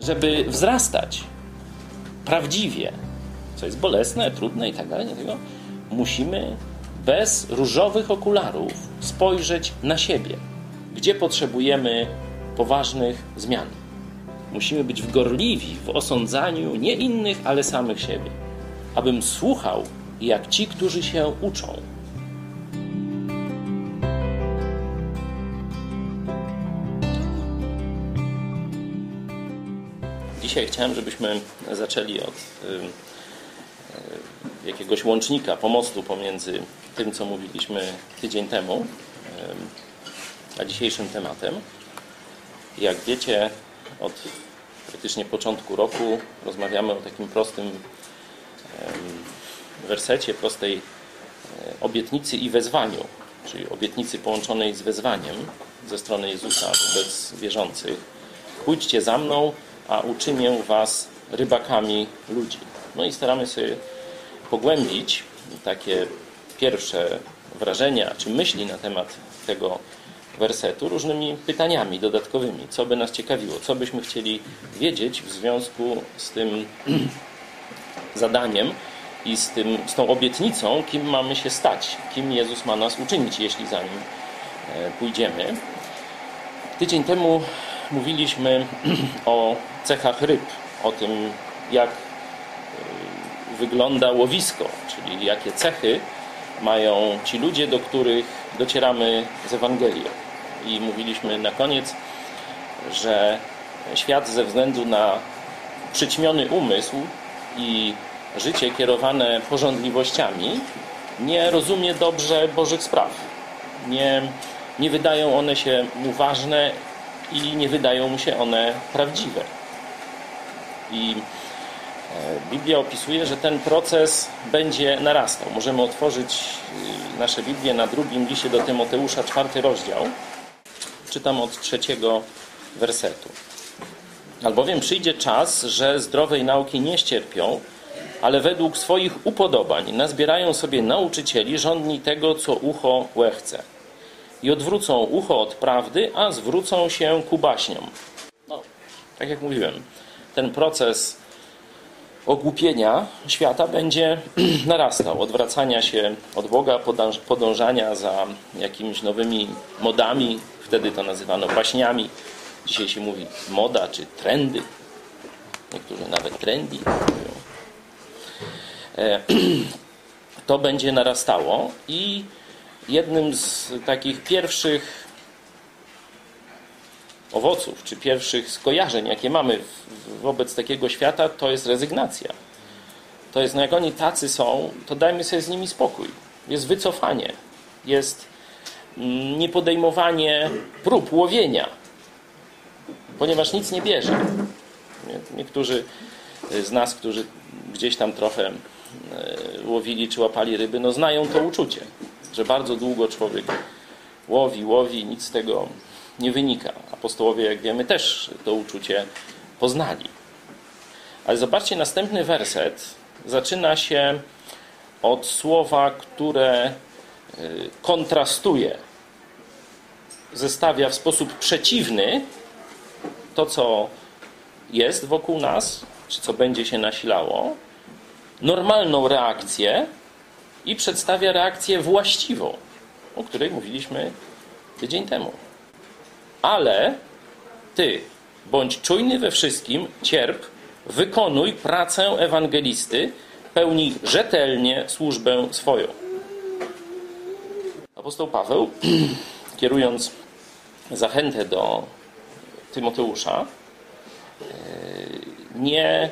żeby wzrastać prawdziwie, co jest bolesne, trudne i tak dalej, musimy bez różowych okularów spojrzeć na siebie, gdzie potrzebujemy poważnych zmian. Musimy być wgorliwi w osądzaniu nie innych, ale samych siebie, abym słuchał jak ci, którzy się uczą. Dzisiaj chciałem, żebyśmy zaczęli od jakiegoś łącznika, pomostu pomiędzy tym, co mówiliśmy tydzień temu, a dzisiejszym tematem. Jak wiecie, od praktycznie początku roku rozmawiamy o takim prostym wersecie, prostej e, obietnicy i wezwaniu, czyli obietnicy połączonej z wezwaniem ze strony Jezusa wobec wierzących. Pójdźcie za mną, a uczynię was rybakami ludzi. No i staramy się pogłębić takie pierwsze wrażenia czy myśli na temat tego wersetu różnymi pytaniami dodatkowymi. Co by nas ciekawiło, co byśmy chcieli wiedzieć w związku z tym zadaniem i z, tym, z tą obietnicą, kim mamy się stać, kim Jezus ma nas uczynić, jeśli za nim e, pójdziemy. Tydzień temu mówiliśmy o cechach ryb, o tym, jak e, wygląda łowisko, czyli jakie cechy mają ci ludzie, do których docieramy z Ewangelią. I mówiliśmy na koniec, że świat ze względu na przyćmiony umysł i życie kierowane porządliwościami nie rozumie dobrze Bożych spraw. Nie, nie wydają one się mu ważne i nie wydają mu się one prawdziwe. I e, Biblia opisuje, że ten proces będzie narastał. Możemy otworzyć y, nasze Biblię na drugim liście do Tymoteusza, czwarty rozdział. Czytam od trzeciego wersetu. Albowiem przyjdzie czas, że zdrowej nauki nie ścierpią, ale według swoich upodobań nazbierają sobie nauczycieli żądni tego, co ucho łechce. I odwrócą ucho od prawdy, a zwrócą się ku baśniom. No, tak jak mówiłem, ten proces ogłupienia świata będzie narastał, odwracania się od Boga, podążania za jakimiś nowymi modami, wtedy to nazywano baśniami. Dzisiaj się mówi moda czy trendy. Niektórzy nawet trendy mówią. E, to będzie narastało i jednym z takich pierwszych owoców, czy pierwszych skojarzeń, jakie mamy wobec takiego świata, to jest rezygnacja. To jest, no jak oni tacy są, to dajmy sobie z nimi spokój. Jest wycofanie, jest mm, niepodejmowanie prób łowienia, ponieważ nic nie bierze. Niektórzy z nas, którzy gdzieś tam trochę E, łowili czy łapali ryby, no znają to uczucie, że bardzo długo człowiek łowi, łowi, nic z tego nie wynika. Apostołowie, jak wiemy, też to uczucie poznali. Ale zobaczcie, następny werset zaczyna się od słowa, które e, kontrastuje, zestawia w sposób przeciwny to, co jest wokół nas, czy co będzie się nasilało, normalną reakcję i przedstawia reakcję właściwą, o której mówiliśmy tydzień temu. Ale ty bądź czujny we wszystkim, cierp, wykonuj pracę ewangelisty, pełnij rzetelnie służbę swoją. Apostoł Paweł, kierując zachętę do Tymoteusza, e, nie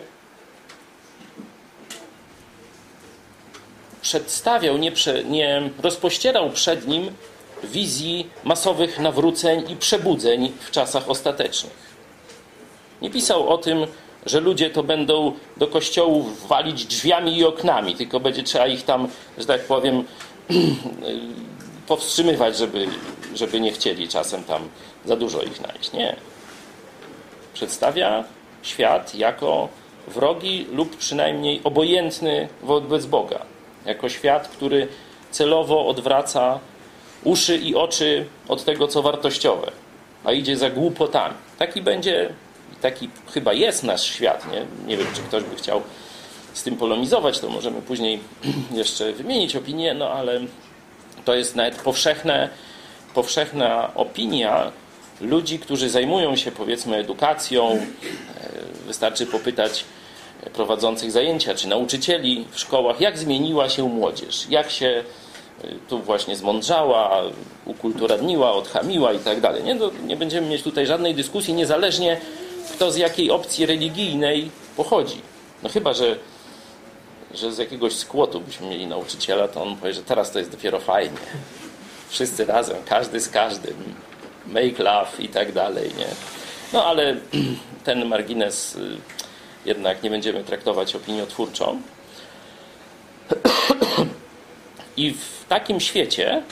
przedstawiał, nie, prze, nie rozpościerał przed nim wizji masowych nawróceń i przebudzeń w czasach ostatecznych. Nie pisał o tym, że ludzie to będą do kościołów walić drzwiami i oknami, tylko będzie trzeba ich tam, że tak powiem, powstrzymywać, żeby, żeby nie chcieli czasem tam za dużo ich znaleźć. Nie. Przedstawia świat jako wrogi lub przynajmniej obojętny wobec Boga jako świat, który celowo odwraca uszy i oczy od tego, co wartościowe, a idzie za głupotami. Taki będzie taki chyba jest nasz świat. Nie, nie wiem, czy ktoś by chciał z tym polemizować, to możemy później jeszcze wymienić opinię, no ale to jest nawet powszechne, powszechna opinia ludzi, którzy zajmują się powiedzmy edukacją. E, wystarczy popytać prowadzących zajęcia czy nauczycieli w szkołach, jak zmieniła się młodzież, jak się e, tu właśnie zmądrzała, ukulturadniła, odchamiła i tak dalej. Nie, nie będziemy mieć tutaj żadnej dyskusji, niezależnie kto z jakiej opcji religijnej pochodzi. No chyba, że, że z jakiegoś skłotu byśmy mieli nauczyciela, to on powie, że teraz to jest dopiero fajnie. Wszyscy razem, każdy z każdym, make love i tak dalej, nie? No ale ten margines y, jednak nie będziemy traktować opiniotwórczo. I w takim świecie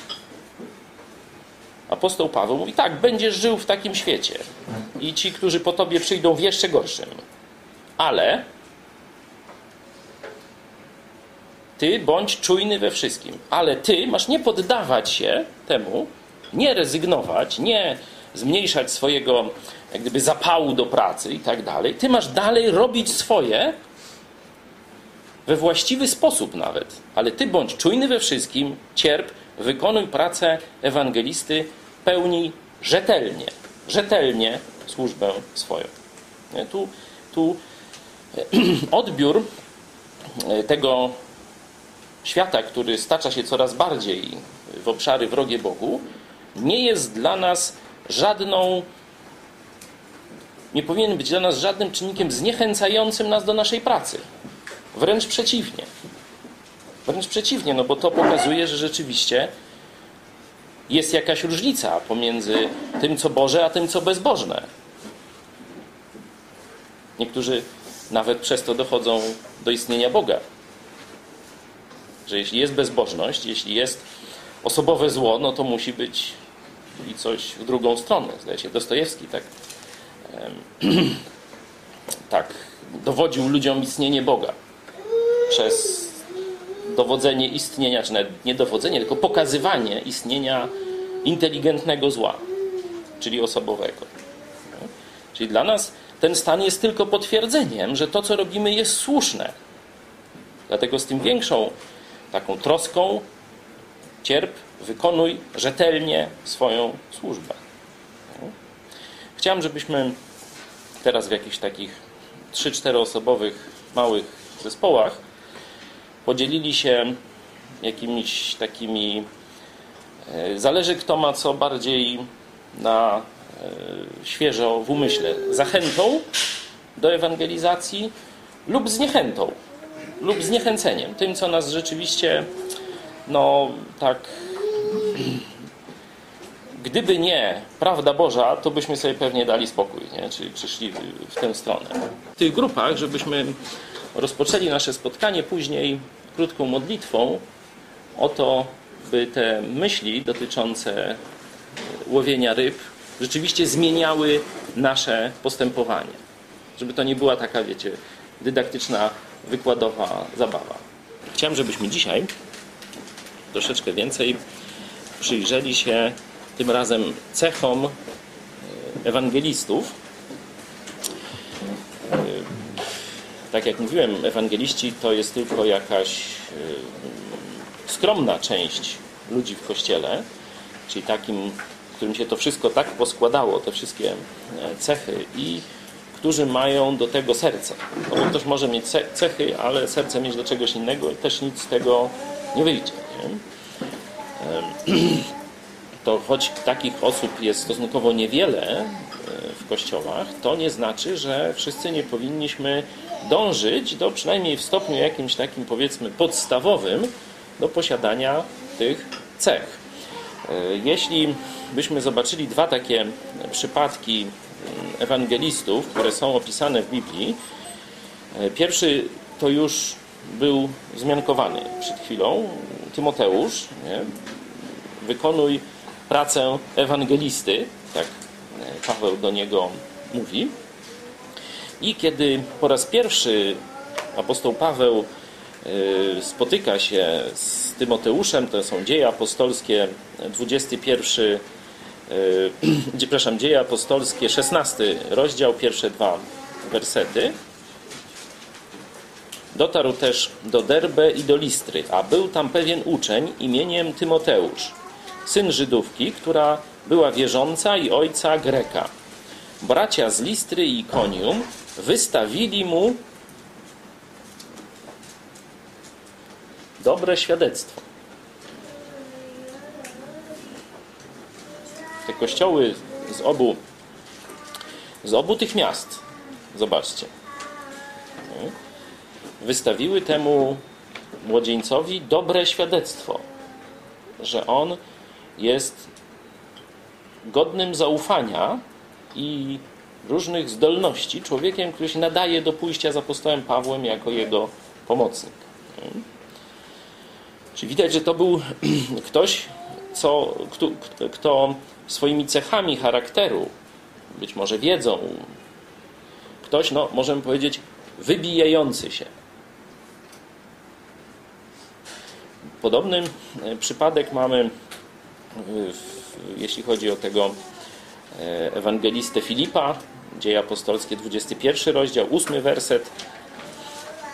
apostoł Paweł mówi: Tak, będziesz żył w takim świecie. I ci, którzy po tobie przyjdą w jeszcze gorszym. Ale ty bądź czujny we wszystkim. Ale ty masz nie poddawać się temu, nie rezygnować, nie zmniejszać swojego jak gdyby zapału do pracy i tak dalej. Ty masz dalej robić swoje we właściwy sposób nawet. Ale ty bądź czujny we wszystkim, cierp, wykonuj pracę ewangelisty, pełnij rzetelnie, rzetelnie służbę swoją. Tu, tu odbiór e, tego świata, który stacza się coraz bardziej w obszary wrogie Bogu, nie jest dla nas żadną, nie powinien być dla nas żadnym czynnikiem zniechęcającym nas do naszej pracy. Wręcz przeciwnie. Wręcz przeciwnie, no bo to pokazuje, że rzeczywiście jest jakaś różnica pomiędzy tym, co Boże, a tym, co bezbożne. Niektórzy nawet przez to dochodzą do istnienia Boga. Że jeśli jest bezbożność, jeśli jest osobowe zło, no to musi być i coś w drugą stronę. Zdaje się, Dostojewski tak, tak dowodził ludziom istnienie Boga przez dowodzenie istnienia, czy nawet nie dowodzenie, tylko pokazywanie istnienia inteligentnego zła, czyli osobowego. Czyli dla nas ten stan jest tylko potwierdzeniem, że to, co robimy, jest słuszne. Dlatego z tym większą taką troską cierp, wykonuj rzetelnie swoją służbę. Chciałem, żebyśmy teraz w jakichś takich 3-4 osobowych małych zespołach podzielili się jakimiś takimi. E, zależy, kto ma co bardziej na e, świeżo w umyśle. Zachętą do ewangelizacji lub zniechętą, lub zniechęceniem. Tym, co nas rzeczywiście, no tak. Gdyby nie prawda Boża, to byśmy sobie pewnie dali spokój, nie? czyli przyszli w tę stronę. W tych grupach, żebyśmy rozpoczęli nasze spotkanie później krótką modlitwą o to, by te myśli dotyczące łowienia ryb rzeczywiście zmieniały nasze postępowanie. Żeby to nie była taka, wiecie, dydaktyczna, wykładowa zabawa. Chciałem, żebyśmy dzisiaj troszeczkę więcej przyjrzeli się tym razem cechom ewangelistów, tak jak mówiłem, ewangeliści to jest tylko jakaś y, skromna część ludzi w kościele, czyli takim, którym się to wszystko tak poskładało, te wszystkie e, cechy i którzy mają do tego serce. No bo ktoś może mieć cechy, ale serce mieć do czegoś innego i też nic z tego nie wyjdzie. Nie? To choć takich osób jest stosunkowo niewiele e, w kościołach, to nie znaczy, że wszyscy nie powinniśmy dążyć do przynajmniej w stopniu jakimś takim powiedzmy podstawowym do posiadania tych cech. E, jeśli byśmy zobaczyli dwa takie przypadki mm, ewangelistów, które są opisane w Biblii, e, pierwszy to już był zmiankowany przed chwilą, Tymoteusz. Nie? Wykonuj pracę ewangelisty, tak e, Paweł do niego mówi. I kiedy po raz pierwszy apostoł Paweł y, spotyka się z Tymoteuszem, to są dzieje apostolskie, 21 yy, przepraszam, dzieje apostolskie, 16 rozdział, pierwsze dwa wersety. Dotarł też do Derbe i do Listry, a był tam pewien uczeń imieniem Tymoteusz, syn Żydówki, która była wierząca i ojca Greka. Bracia z Listry i Konium wystawili mu dobre świadectwo. Te kościoły z obu, z obu tych miast, zobaczcie, wystawiły temu młodzieńcowi dobre świadectwo, że on jest godnym zaufania i różnych zdolności człowiekiem, który się nadaje do pójścia za apostołem Pawłem jako jego pomocnik. Czyli widać, że to był ktoś, co, kto, kto swoimi cechami charakteru, być może wiedzą, ktoś, no, możemy powiedzieć, wybijający się. Podobny e, przypadek mamy, jeśli chodzi o tego e, ewangelistę Filipa, Dzieje apostolskie, 21 rozdział, 8 werset.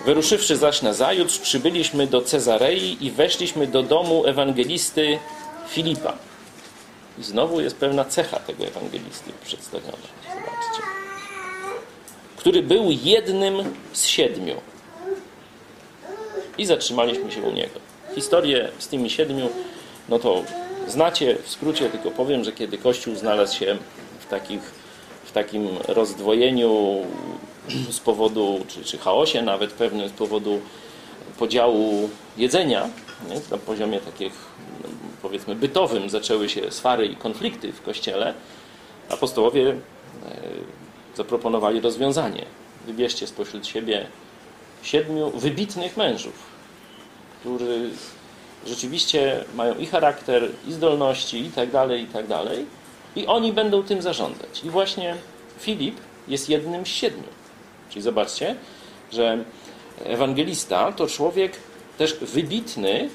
Wyruszywszy zaś na zajutrz, przybyliśmy do Cezarei i weszliśmy do domu ewangelisty Filipa. I znowu jest pewna cecha tego ewangelisty przedstawiona. Zobaczcie. Który był jednym z siedmiu. I zatrzymaliśmy się u niego. Historię z tymi siedmiu, no to znacie, w skrócie tylko powiem, że kiedy Kościół znalazł się w, takich, w takim rozdwojeniu z powodu, czy, czy chaosie nawet pewnym, z powodu podziału jedzenia, nie? na poziomie takich powiedzmy bytowym zaczęły się swary i konflikty w Kościele, apostołowie e, zaproponowali rozwiązanie. Wybierzcie spośród siebie siedmiu wybitnych mężów, którzy rzeczywiście mają i charakter, i zdolności, i tak dalej, i tak dalej. I oni będą tym zarządzać. I właśnie Filip jest jednym z siedmiu. Czyli zobaczcie, że ewangelista to człowiek też wybitny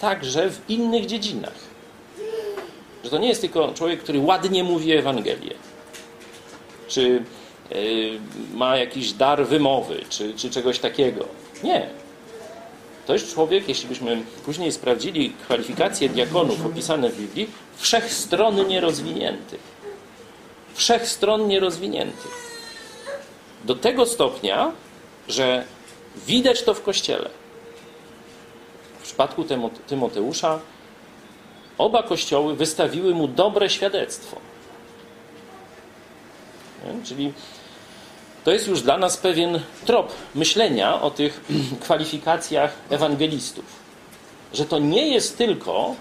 także w innych dziedzinach. Że to nie jest tylko człowiek, który ładnie mówi Ewangelię, czy yy, ma jakiś dar wymowy, czy, czy czegoś takiego. Nie. To jest człowiek, jeśli byśmy później sprawdzili kwalifikacje diakonów opisane w Biblii, wszechstronnie rozwinięty. Wszechstronnie rozwinięty. Do tego stopnia, że widać to w kościele. W przypadku Tymoteusza oba kościoły wystawiły mu dobre świadectwo. Czyli to jest już dla nas pewien trop myślenia o tych kwalifikacjach ewangelistów. Że to nie jest tylko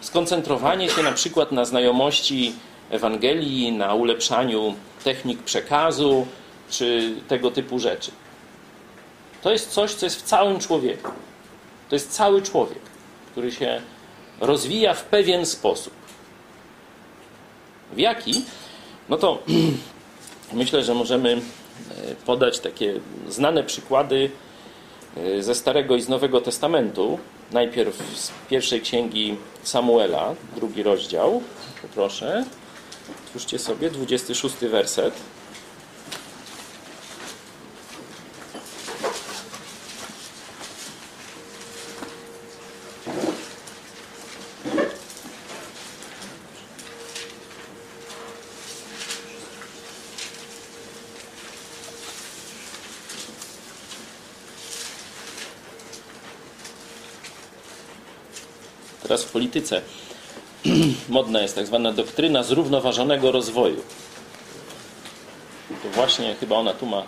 skoncentrowanie się na przykład na znajomości Ewangelii, na ulepszaniu technik przekazu czy tego typu rzeczy. To jest coś, co jest w całym człowieku. To jest cały człowiek, który się rozwija w pewien sposób. W jaki? No to myślę, że możemy podać takie znane przykłady e, ze Starego i z Nowego Testamentu. Najpierw z pierwszej księgi Samuela, drugi rozdział. Proszę, otwórzcie sobie, 26 werset. Teraz w polityce modna jest tak zwana doktryna zrównoważonego rozwoju. To właśnie chyba ona tu ma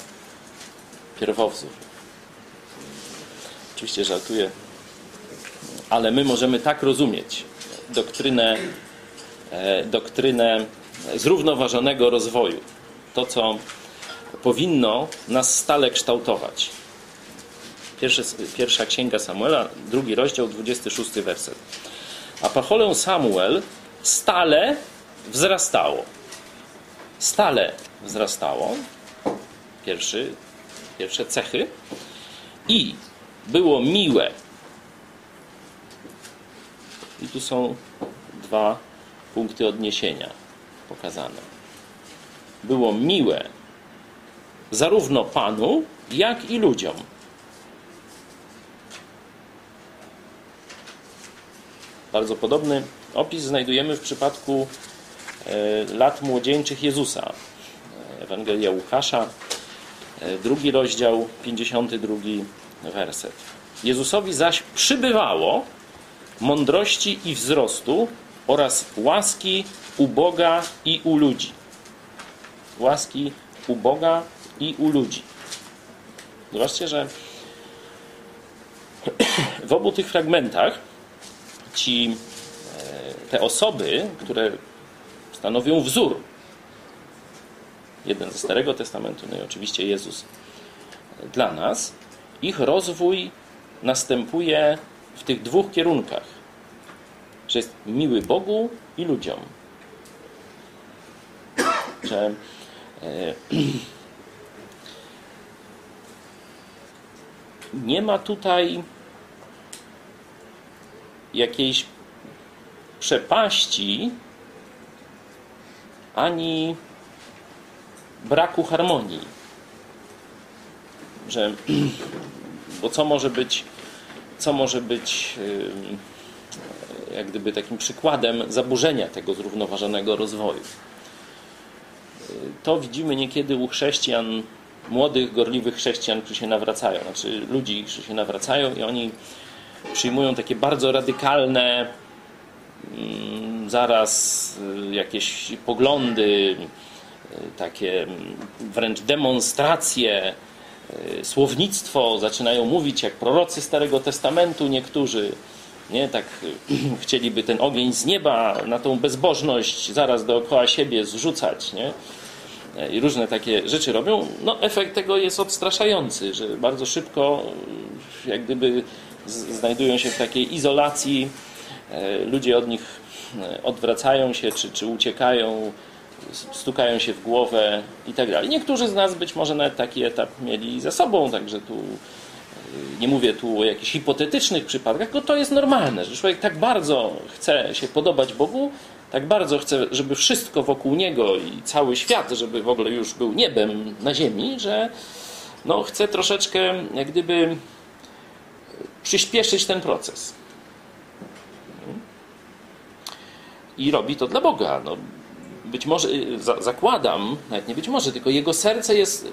pierwowzór. Oczywiście żartuję, ale my możemy tak rozumieć doktrynę, e, doktrynę zrównoważonego rozwoju. To, co powinno nas stale kształtować. Pierwsza księga Samuela, drugi rozdział, 26 werset. A pacholę Samuel stale wzrastało. Stale wzrastało. Pierwszy, pierwsze cechy. I było miłe. I tu są dwa punkty odniesienia pokazane. Było miłe zarówno Panu, jak i ludziom. Bardzo podobny opis znajdujemy w przypadku e, lat młodzieńczych Jezusa. Ewangelia Łukasza, e, drugi rozdział, 52 werset. Jezusowi zaś przybywało mądrości i wzrostu oraz łaski u Boga i u ludzi. Łaski u Boga i u ludzi. Zobaczcie, że w obu tych fragmentach ci, e, te osoby, które stanowią wzór, jeden ze Starego Testamentu, no i oczywiście Jezus dla nas, ich rozwój następuje w tych dwóch kierunkach. Że jest miły Bogu i ludziom. Że e, nie ma tutaj jakiejś przepaści ani braku harmonii. Że, bo co może być, co może być jak gdyby takim przykładem zaburzenia tego zrównoważonego rozwoju. To widzimy niekiedy u chrześcijan, młodych, gorliwych chrześcijan, którzy się nawracają, znaczy ludzi, którzy się nawracają i oni przyjmują takie bardzo radykalne, mm, zaraz y, jakieś poglądy, y, takie mm, wręcz demonstracje, y, słownictwo, zaczynają mówić jak prorocy Starego Testamentu niektórzy, nie? Tak chcieliby ten ogień z nieba na tą bezbożność zaraz dookoła siebie zrzucać, nie? I różne takie rzeczy robią. No, efekt tego jest odstraszający, że bardzo szybko jak gdyby znajdują się w takiej izolacji, e, ludzie od nich e, odwracają się czy, czy uciekają, stukają się w głowę i tak dalej. Niektórzy z nas być może nawet taki etap mieli za sobą, także tu e, nie mówię tu o jakichś hipotetycznych przypadkach, tylko to jest normalne, że człowiek tak bardzo chce się podobać Bogu, tak bardzo chce, żeby wszystko wokół niego i cały świat, żeby w ogóle już był niebem na ziemi, że no, chce troszeczkę jak gdyby przyspieszyć ten proces. I robi to dla Boga. No, być może, y, za, zakładam, nawet nie być może, tylko jego serce jest,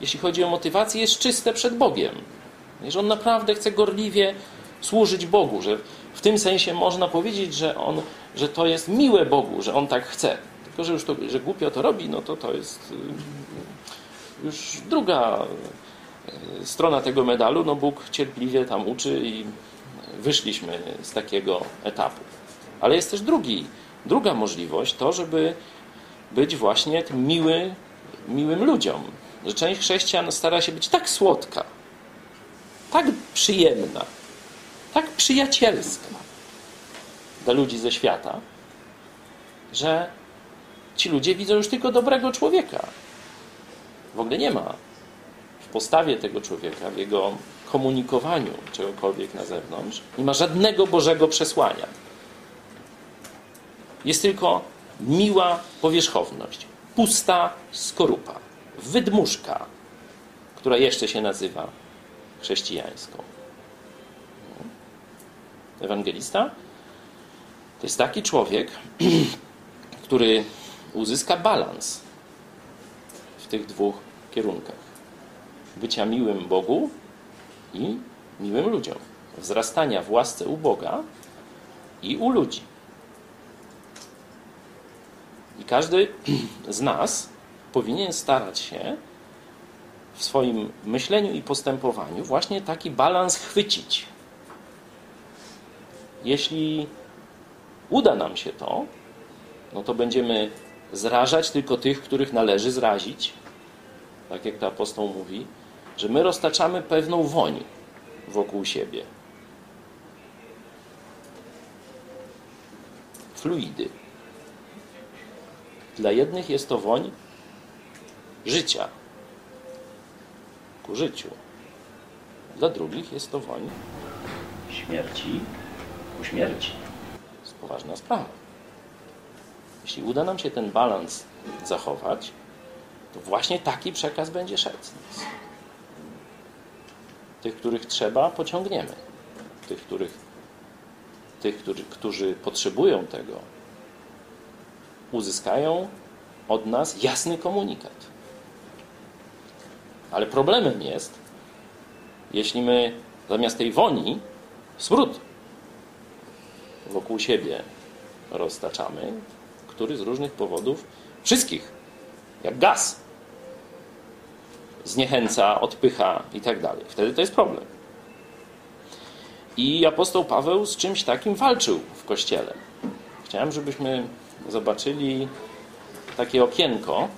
jeśli chodzi o motywację, jest czyste przed Bogiem. Że on naprawdę chce gorliwie służyć Bogu, że w tym sensie można powiedzieć, że, on, że to jest miłe Bogu, że on tak chce. Tylko, że już to, że głupio to robi, no to to jest y, już druga strona tego medalu, no Bóg cierpliwie tam uczy i wyszliśmy z takiego etapu. Ale jest też drugi, druga możliwość, to żeby być właśnie tym miły, miłym ludziom. Że część chrześcijan stara się być tak słodka, tak przyjemna, tak przyjacielska dla ludzi ze świata, że ci ludzie widzą już tylko dobrego człowieka. W ogóle nie ma postawie tego człowieka, w jego komunikowaniu czegokolwiek na zewnątrz, nie ma żadnego Bożego przesłania. Jest tylko miła powierzchowność, pusta skorupa, wydmuszka, która jeszcze się nazywa chrześcijańską. Ewangelista to jest taki człowiek, który uzyska balans w tych dwóch kierunkach bycia miłym Bogu i miłym ludziom. Wzrastania w łasce u Boga i u ludzi. I każdy z nas powinien starać się w swoim myśleniu i postępowaniu właśnie taki balans chwycić. Jeśli uda nam się to, no to będziemy zrażać tylko tych, których należy zrazić, tak jak to apostoł mówi, że my roztaczamy pewną woń wokół siebie. Fluidy. Dla jednych jest to woń życia ku życiu. Dla drugich jest to woń śmierci ku śmierci. To jest poważna sprawa. Jeśli uda nam się ten balans zachować, to właśnie taki przekaz będzie szedł z nas. Tych, których trzeba, pociągniemy. Tych, których, tych którzy, którzy potrzebują tego, uzyskają od nas jasny komunikat. Ale problemem jest, jeśli my zamiast tej woni smród wokół siebie roztaczamy, który z różnych powodów wszystkich, jak gaz, zniechęca, odpycha i tak dalej. Wtedy to jest problem. I apostoł Paweł z czymś takim walczył w kościele. Chciałem, żebyśmy zobaczyli takie okienko,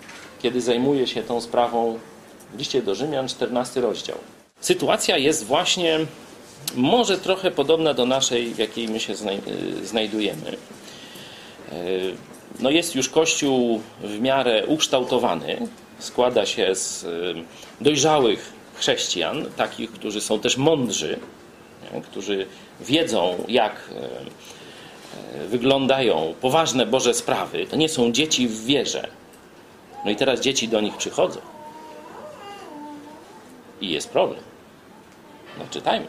kiedy zajmuje się tą sprawą w liście do Rzymian, 14 rozdział. Sytuacja jest właśnie może trochę podobna do naszej, w jakiej my się znajdujemy. E, no jest już Kościół w miarę ukształtowany, składa się z dojrzałych chrześcijan, takich, którzy są też mądrzy, nie? którzy wiedzą, jak e, wyglądają poważne Boże sprawy. To nie są dzieci w wierze. No i teraz dzieci do nich przychodzą. I jest problem. No czytajmy.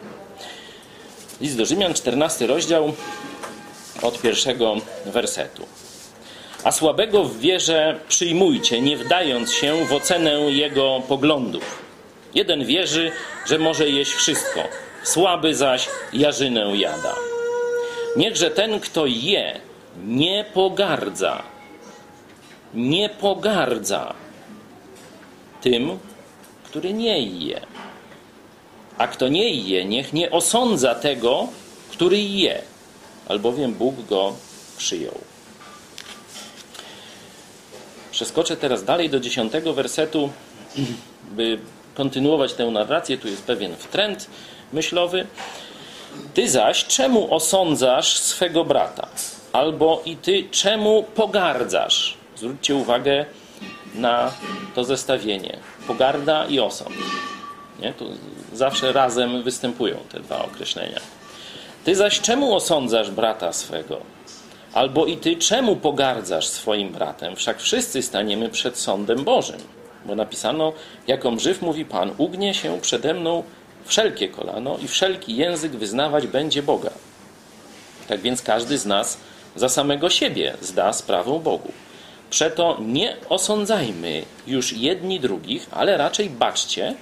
List do Rzymian, 14 rozdział, od pierwszego wersetu. A słabego w wierze przyjmujcie, nie wdając się w ocenę jego poglądów. Jeden wierzy, że może jeść wszystko, słaby zaś jarzynę jada. Niechże ten, kto je, nie pogardza, nie pogardza tym, który nie je. A kto nie je, niech nie osądza tego, który je, albowiem Bóg go przyjął. Przeskoczę teraz dalej do dziesiątego wersetu, by kontynuować tę narrację. Tu jest pewien trend myślowy. Ty zaś czemu osądzasz swego brata? Albo i ty czemu pogardzasz? Zwróćcie uwagę na to zestawienie. Pogarda i osąd. Nie? Tu zawsze razem występują te dwa określenia. Ty zaś czemu osądzasz brata swego? Albo i ty czemu pogardzasz swoim bratem? Wszak wszyscy staniemy przed sądem Bożym. Bo napisano, jaką żyw mówi Pan, ugnie się przede mną wszelkie kolano i wszelki język wyznawać będzie Boga. Tak więc każdy z nas za samego siebie zda sprawę Bogu. Przeto nie osądzajmy już jedni drugich, ale raczej baczcie,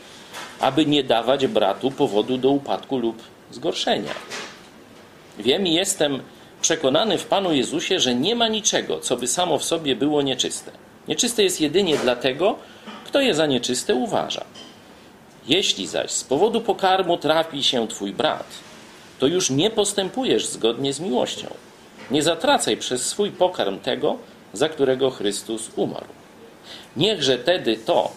aby nie dawać bratu powodu do upadku lub zgorszenia. Wiem i jestem przekonany w Panu Jezusie, że nie ma niczego, co by samo w sobie było nieczyste. Nieczyste jest jedynie dlatego, kto je za nieczyste uważa. Jeśli zaś z powodu pokarmu trafi się twój brat, to już nie postępujesz zgodnie z miłością. Nie zatracaj przez swój pokarm tego, za którego Chrystus umarł. Niechże tedy to,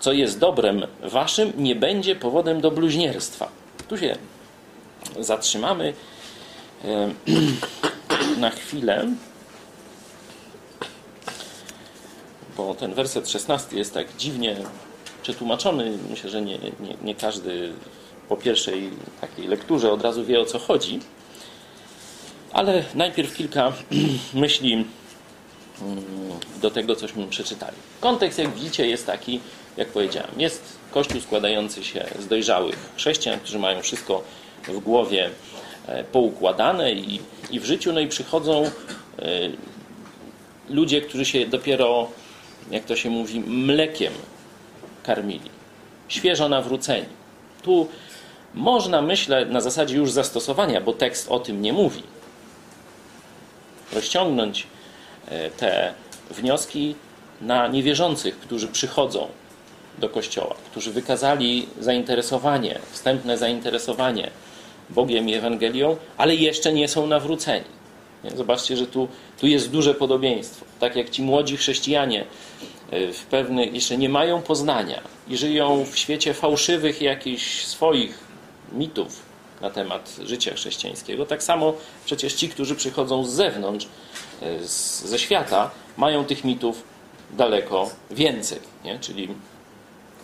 co jest dobrem waszym, nie będzie powodem do bluźnierstwa. Tu się zatrzymamy na chwilę, bo ten werset 16 jest tak dziwnie przetłumaczony. Myślę, że nie, nie, nie każdy po pierwszej takiej lekturze od razu wie o co chodzi. Ale najpierw kilka myśli mm, do tego, cośmy przeczytali. Kontekst, jak widzicie, jest taki, jak powiedziałem. Jest kościół składający się z dojrzałych chrześcijan, którzy mają wszystko w głowie poukładane i, i w życiu, no i przychodzą e, ludzie, którzy się dopiero, jak to się mówi, mlekiem karmili, świeżo nawróceni. Tu można, myślę, na zasadzie już zastosowania, bo tekst o tym nie mówi, rozciągnąć e, te wnioski na niewierzących, którzy przychodzą do kościoła, którzy wykazali zainteresowanie, wstępne zainteresowanie Bogiem i Ewangelią, ale jeszcze nie są nawróceni. Zobaczcie, że tu, tu jest duże podobieństwo. Tak jak ci młodzi chrześcijanie e, w pewnych jeszcze nie mają poznania i żyją w świecie fałszywych jakichś swoich mitów na temat życia chrześcijańskiego, tak samo przecież ci, którzy przychodzą z zewnątrz, e, ze świata, mają tych mitów daleko więcej. Nie? Czyli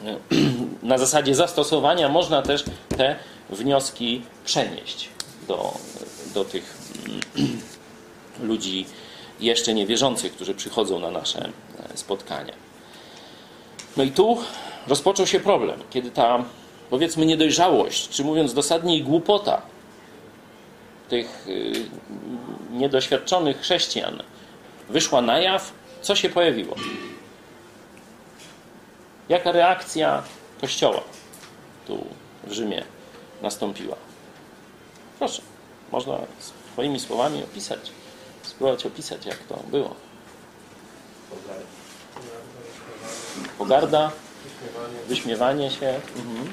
na zasadzie zastosowania można też te wnioski przenieść do, do tych ludzi jeszcze niewierzących, którzy przychodzą na nasze e, spotkania. No i tu rozpoczął się problem, kiedy ta, powiedzmy, niedojrzałość, czy mówiąc dosadniej, głupota tych y, niedoświadczonych chrześcijan wyszła na jaw, co się pojawiło? Jaka reakcja Kościoła tu w Rzymie nastąpiła? Proszę, można swoimi słowami opisać, spróbować opisać, jak to było. Pogarda, wyśmiewanie się. Mhm.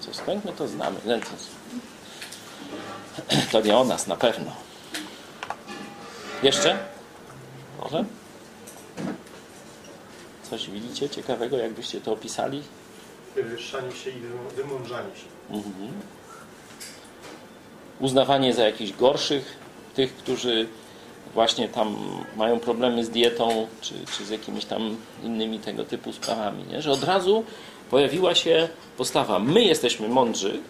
Co skąd my to znamy? To nie o nas na pewno. Jeszcze? Może? Coś widzicie ciekawego, jakbyście to opisali? Wywyższanie się i wymądrzanie się. Mhm. Uznawanie za jakichś gorszych tych, którzy właśnie tam mają problemy z dietą, czy, czy z jakimiś tam innymi tego typu sprawami. Nie? Że od razu pojawiła się postawa: my jesteśmy mądrzy,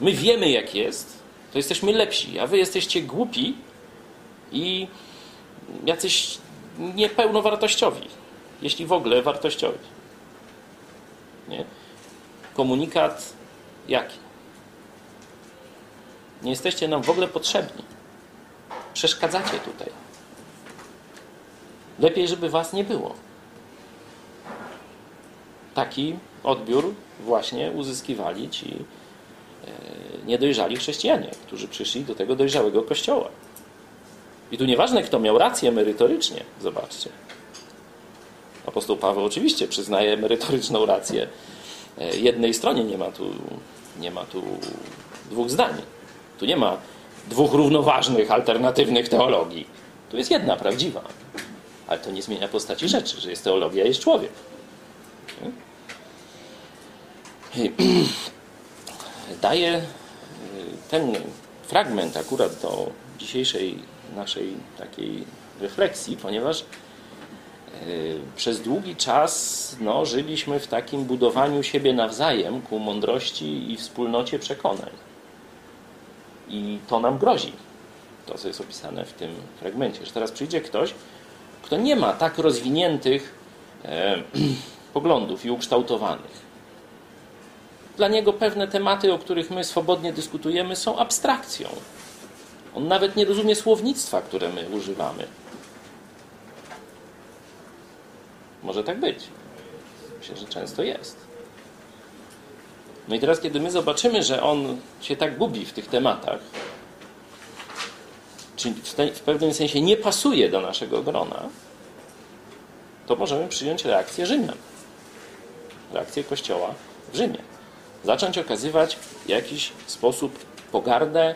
my wiemy jak jest, to jesteśmy lepsi, a wy jesteście głupi i jacyś niepełnowartościowi, jeśli w ogóle wartościowi. Komunikat jaki? Nie jesteście nam w ogóle potrzebni. Przeszkadzacie tutaj. Lepiej, żeby was nie było. Taki odbiór właśnie uzyskiwali ci e, niedojrzali chrześcijanie, którzy przyszli do tego dojrzałego kościoła. I tu nieważne, kto miał rację merytorycznie, zobaczcie. Apostoł Paweł oczywiście przyznaje merytoryczną rację jednej stronie, nie ma tu, nie ma tu dwóch zdań. Tu nie ma dwóch równoważnych, alternatywnych teologii. Tu jest jedna prawdziwa. Ale to nie zmienia postaci rzeczy, że jest teologia, jest człowiek. Daję y, ten fragment akurat do dzisiejszej naszej takiej refleksji, ponieważ przez długi czas no, żyliśmy w takim budowaniu siebie nawzajem ku mądrości i wspólnocie przekonań. I to nam grozi. To, co jest opisane w tym fragmencie. Że teraz przyjdzie ktoś, kto nie ma tak rozwiniętych e, poglądów i ukształtowanych. Dla niego pewne tematy, o których my swobodnie dyskutujemy, są abstrakcją. On nawet nie rozumie słownictwa, które my używamy. Może tak być. Myślę, że często jest. No i teraz, kiedy my zobaczymy, że on się tak gubi w tych tematach, czy w, w pewnym sensie nie pasuje do naszego grona, to możemy przyjąć reakcję Rzymian. Reakcję Kościoła w Rzymie. Zacząć okazywać w jakiś sposób pogardę,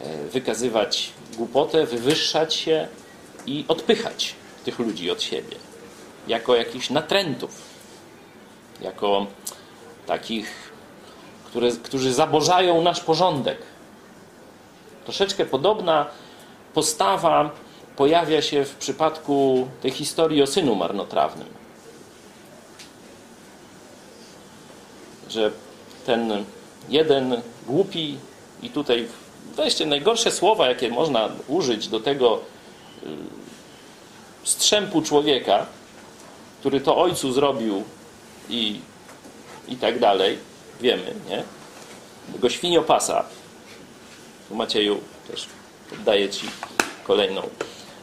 e, wykazywać głupotę, wywyższać się i odpychać tych ludzi od siebie. Jako jakichś natrętów. Jako takich które, którzy zaborzają nasz porządek. Troszeczkę podobna postawa pojawia się w przypadku tej historii o synu marnotrawnym. Że ten jeden głupi i tutaj weźcie najgorsze słowa, jakie można użyć do tego y, strzępu człowieka, który to ojcu zrobił i, i tak dalej wiemy, nie? Tego świniopasa. Tu Macieju też daję Ci kolejną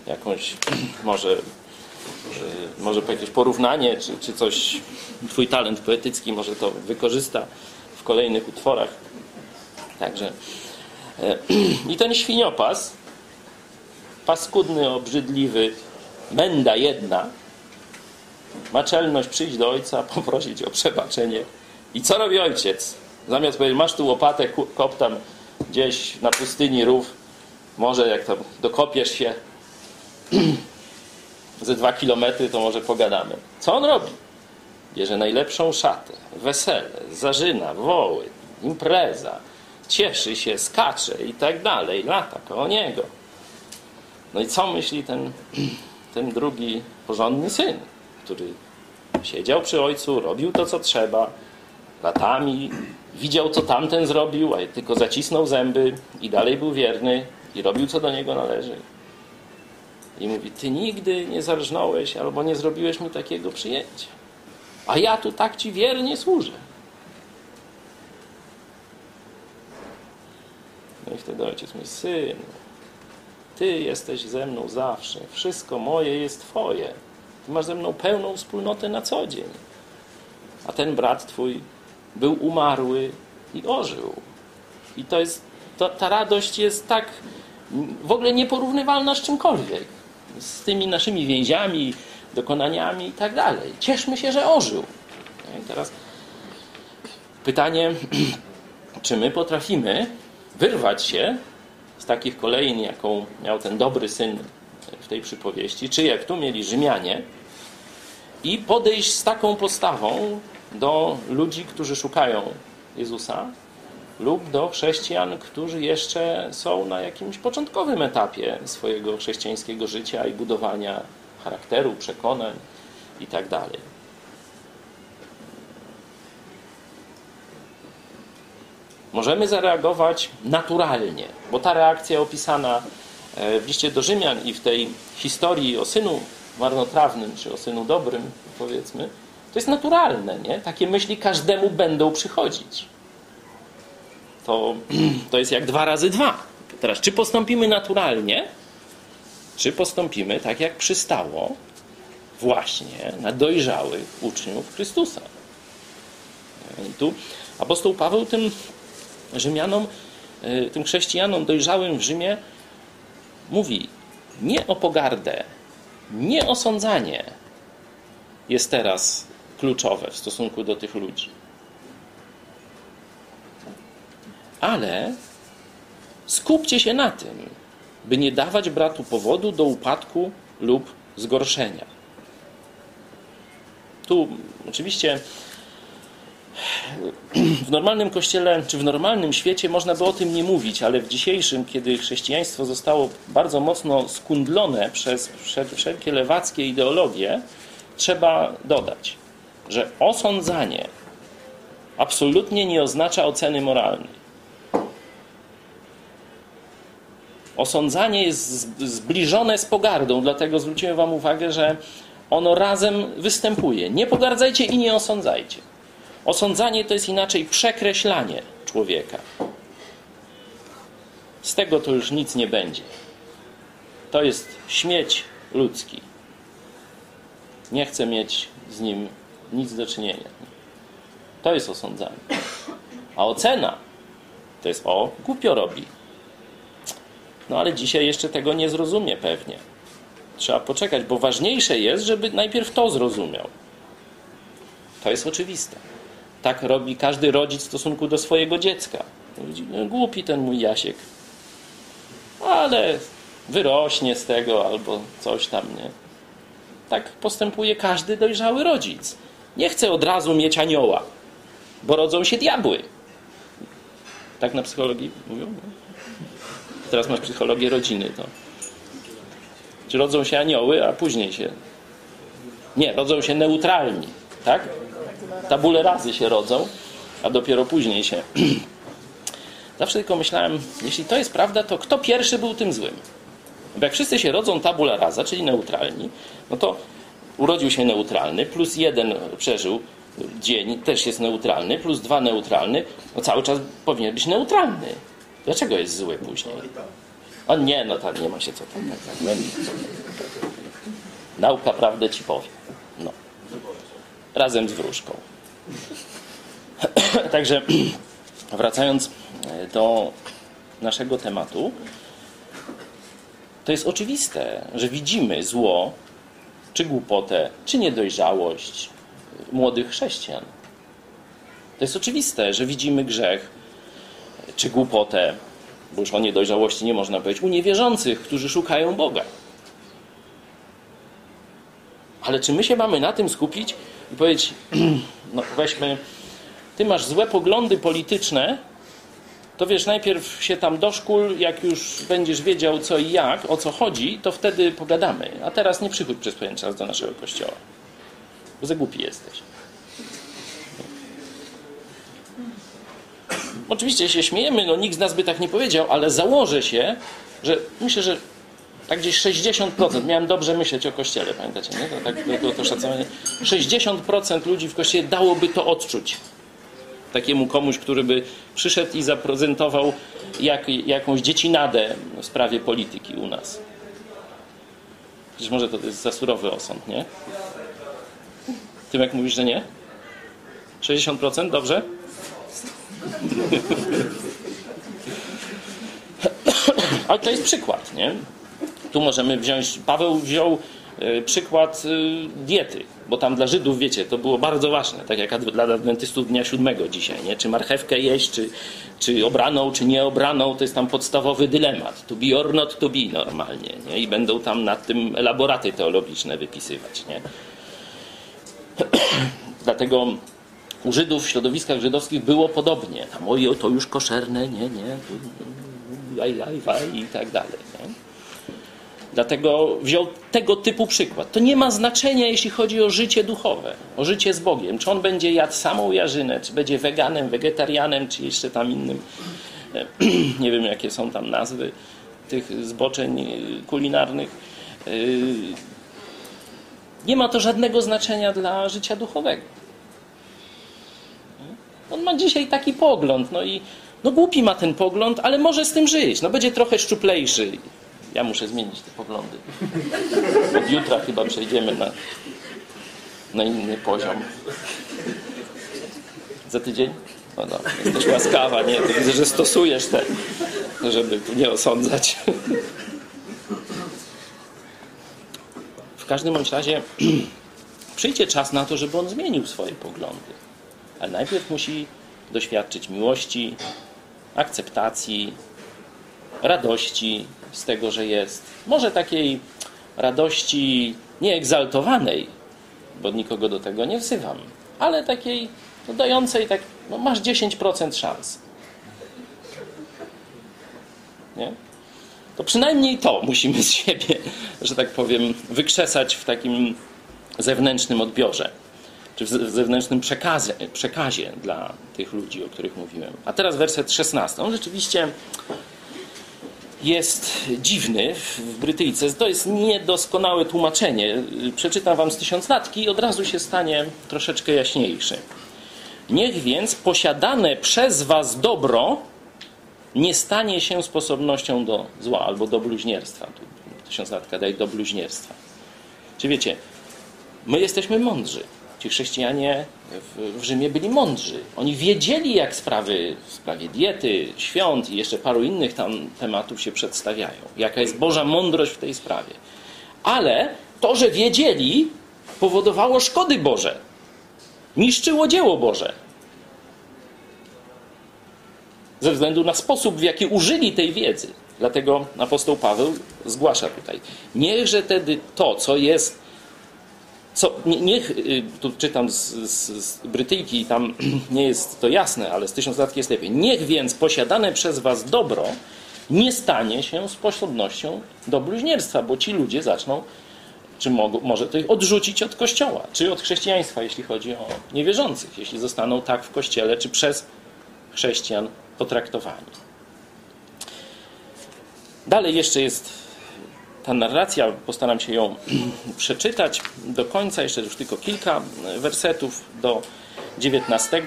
jakąś może y, może jakieś porównanie, czy, czy coś, Twój talent poetycki może to wykorzysta w kolejnych utworach. Także e, i ten świniopas, paskudny, obrzydliwy, menda jedna, ma czelność przyjść do ojca, poprosić o przebaczenie i co robi ojciec? Zamiast powiedzieć, masz tu łopatę, kop tam gdzieś na pustyni rów, może jak tam dokopiesz się ze dwa kilometry, to może pogadamy. Co on robi? Bierze najlepszą szatę, wesele, zarzyna, woły, impreza, cieszy się, skacze i tak dalej, lata koło niego. No i co myśli ten, ten drugi porządny syn, który siedział przy ojcu, robił to, co trzeba, latami, widział, co tamten zrobił, a tylko zacisnął zęby i dalej był wierny i robił, co do niego należy. I mówi, ty nigdy nie zarżnąłeś albo nie zrobiłeś mi takiego przyjęcia. A ja tu tak ci wiernie służę. No i wtedy ojciec mówi, syn, ty jesteś ze mną zawsze. Wszystko moje jest twoje. Ty masz ze mną pełną wspólnotę na co dzień. A ten brat twój był umarły i ożył. I to jest, to, ta radość jest tak w ogóle nieporównywalna z czymkolwiek. Z tymi naszymi więziami, dokonaniami i tak dalej. Cieszmy się, że ożył. No I teraz pytanie, czy my potrafimy wyrwać się z takich kolejn, jaką miał ten dobry syn w tej przypowieści, czy jak tu mieli Rzymianie, i podejść z taką postawą do ludzi, którzy szukają Jezusa, lub do chrześcijan, którzy jeszcze są na jakimś początkowym etapie swojego chrześcijańskiego życia i budowania charakteru, przekonań itd. Tak Możemy zareagować naturalnie, bo ta reakcja opisana e, w liście do Rzymian i w tej historii o synu marnotrawnym, czy o synu dobrym, powiedzmy, to jest naturalne, nie? Takie myśli każdemu będą przychodzić. To, to jest jak dwa razy dwa. Teraz, czy postąpimy naturalnie, czy postąpimy tak, jak przystało właśnie na dojrzałych uczniów Chrystusa. I tu apostoł Paweł tym Rzymianom, y, tym chrześcijanom dojrzałym w Rzymie mówi nie o pogardę, nie osądzanie jest teraz kluczowe w stosunku do tych ludzi. Ale skupcie się na tym, by nie dawać bratu powodu do upadku lub zgorszenia. Tu oczywiście w normalnym kościele, czy w normalnym świecie można by o tym nie mówić, ale w dzisiejszym, kiedy chrześcijaństwo zostało bardzo mocno skundlone przez wszelkie lewackie ideologie, trzeba dodać, że osądzanie absolutnie nie oznacza oceny moralnej. Osądzanie jest zbliżone z pogardą, dlatego zwróciłem Wam uwagę, że ono razem występuje. Nie pogardzajcie i nie osądzajcie. Osądzanie to jest inaczej przekreślanie człowieka. Z tego to już nic nie będzie. To jest śmieć ludzki. Nie chcę mieć z nim nic do czynienia. To jest osądzanie. A ocena to jest o, głupio robi. No ale dzisiaj jeszcze tego nie zrozumie pewnie. Trzeba poczekać, bo ważniejsze jest, żeby najpierw to zrozumiał. To jest oczywiste. Tak robi każdy rodzic w stosunku do swojego dziecka. No, głupi ten mój Jasiek. Ale wyrośnie z tego albo coś tam, nie? Tak postępuje każdy dojrzały rodzic. Nie chce od razu mieć anioła, bo rodzą się diabły. Tak na psychologii mówią? Teraz masz psychologię rodziny, to. Czy rodzą się anioły, a później się. Nie, rodzą się neutralni, tak? Tabule razy się rodzą, a dopiero później się. Zawsze tylko myślałem, jeśli to jest prawda, to kto pierwszy był tym złym? Bo jak wszyscy się rodzą tabula rasa, czyli neutralni, no to urodził się neutralny, plus jeden przeżył dzień, też jest neutralny, plus dwa neutralny, no cały czas powinien być neutralny. Dlaczego jest zły później? O nie, no tam nie ma się co tam. Tak, tak, Nauka prawdę ci powie. No. Razem z wróżką. Także wracając e, do naszego tematu, to jest oczywiste, że widzimy zło, czy głupotę, czy niedojrzałość młodych chrześcijan. To jest oczywiste, że widzimy grzech, czy głupotę, bo już o niedojrzałości nie można powiedzieć, u niewierzących, którzy szukają Boga. Ale czy my się mamy na tym skupić i powiedzieć, no weźmy ty masz złe poglądy polityczne, to wiesz, najpierw się tam doszkól, jak już będziesz wiedział co i jak, o co chodzi, to wtedy pogadamy. A teraz nie przychodź przez pewien czas do naszego kościoła, bo za głupi jesteś. Oczywiście się śmiejemy, no nikt z nas by tak nie powiedział, ale założę się, że myślę, że tak gdzieś 60%, miałem dobrze myśleć o Kościele, pamiętacie, nie? To, tak, to, to, to szacowanie. 60% ludzi w Kościele dałoby to odczuć takiemu komuś, który by przyszedł i zaprezentował jak, jakąś dziecinadę w sprawie polityki u nas. Przecież może to jest za surowy osąd, nie? Tym jak mówisz, że nie? 60%? Dobrze? Ale to jest przykład, nie? Tu możemy wziąć, Paweł wziął e, przykład e, diety, bo tam dla Żydów, wiecie, to było bardzo ważne, tak jak dla adwentystów dnia siódmego dzisiaj, nie? Czy marchewkę jeść, czy, czy obraną, czy nieobraną, to jest tam podstawowy dylemat. To be or not to be normalnie, nie? I będą tam nad tym elaboraty teologiczne wypisywać, nie? Dlatego u Żydów, w środowiskach żydowskich było podobnie. Tam, oj, to już koszerne, nie, nie, waj, waj, waj i tak dalej. Dlatego wziął tego typu przykład. To nie ma znaczenia, jeśli chodzi o życie duchowe, o życie z Bogiem. Czy on będzie jadł samą jarzynę, czy będzie weganem, wegetarianem, czy jeszcze tam innym. Nie wiem, jakie są tam nazwy tych zboczeń kulinarnych. Nie ma to żadnego znaczenia dla życia duchowego. On ma dzisiaj taki pogląd, no i no głupi ma ten pogląd, ale może z tym żyć. No będzie trochę szczuplejszy. Ja muszę zmienić te poglądy. Od jutra chyba przejdziemy na, na inny poziom. Za tydzień? No dobra, jesteś łaskawa, nie? To widzę, że stosujesz te, żeby nie osądzać. W każdym bądź razie przyjdzie czas na to, żeby on zmienił swoje poglądy. Ale najpierw musi doświadczyć miłości, akceptacji, radości z tego, że jest. Może takiej radości nieegzaltowanej, bo nikogo do tego nie wzywam, ale takiej no, dającej tak, no, masz 10% szans. Nie? To przynajmniej to musimy z siebie, że tak powiem, wykrzesać w takim zewnętrznym odbiorze czy w zewnętrznym przekazie, przekazie dla tych ludzi, o których mówiłem. A teraz werset 16. On rzeczywiście jest dziwny w Brytyjce. To jest niedoskonałe tłumaczenie. Przeczytam wam z tysiąclatki i od razu się stanie troszeczkę jaśniejszy. Niech więc posiadane przez was dobro nie stanie się sposobnością do zła albo do bluźnierstwa. Tu tysiąclatka daje do bluźnierstwa. Czy wiecie, my jesteśmy mądrzy ci chrześcijanie w, w, Rzymie byli mądrzy. Oni wiedzieli, jak sprawy w sprawie diety, świąt i jeszcze paru innych tam tematów się przedstawiają. Jaka jest Boża mądrość w tej sprawie. Ale to, że wiedzieli, powodowało szkody Boże. Niszczyło dzieło Boże. Ze względu na sposób, w jaki użyli tej wiedzy. Dlatego apostoł Paweł zgłasza tutaj. Niechże tedy to, co jest co, niech, y, tu czytam z, z, z Brytyjki, tam nie jest to jasne, ale z tysiąclatki jest lepiej. Niech więc posiadane przez was dobro nie stanie się sposobnością do bluźnierstwa, bo ci ludzie zaczną, czy mogą, może to ich odrzucić od kościoła, czy od chrześcijaństwa, jeśli chodzi o niewierzących, jeśli zostaną tak w kościele, czy przez chrześcijan potraktowani. Dalej jeszcze jest ta narracja, postaram się ją przeczytać do końca, jeszcze już tylko kilka wersetów do 19.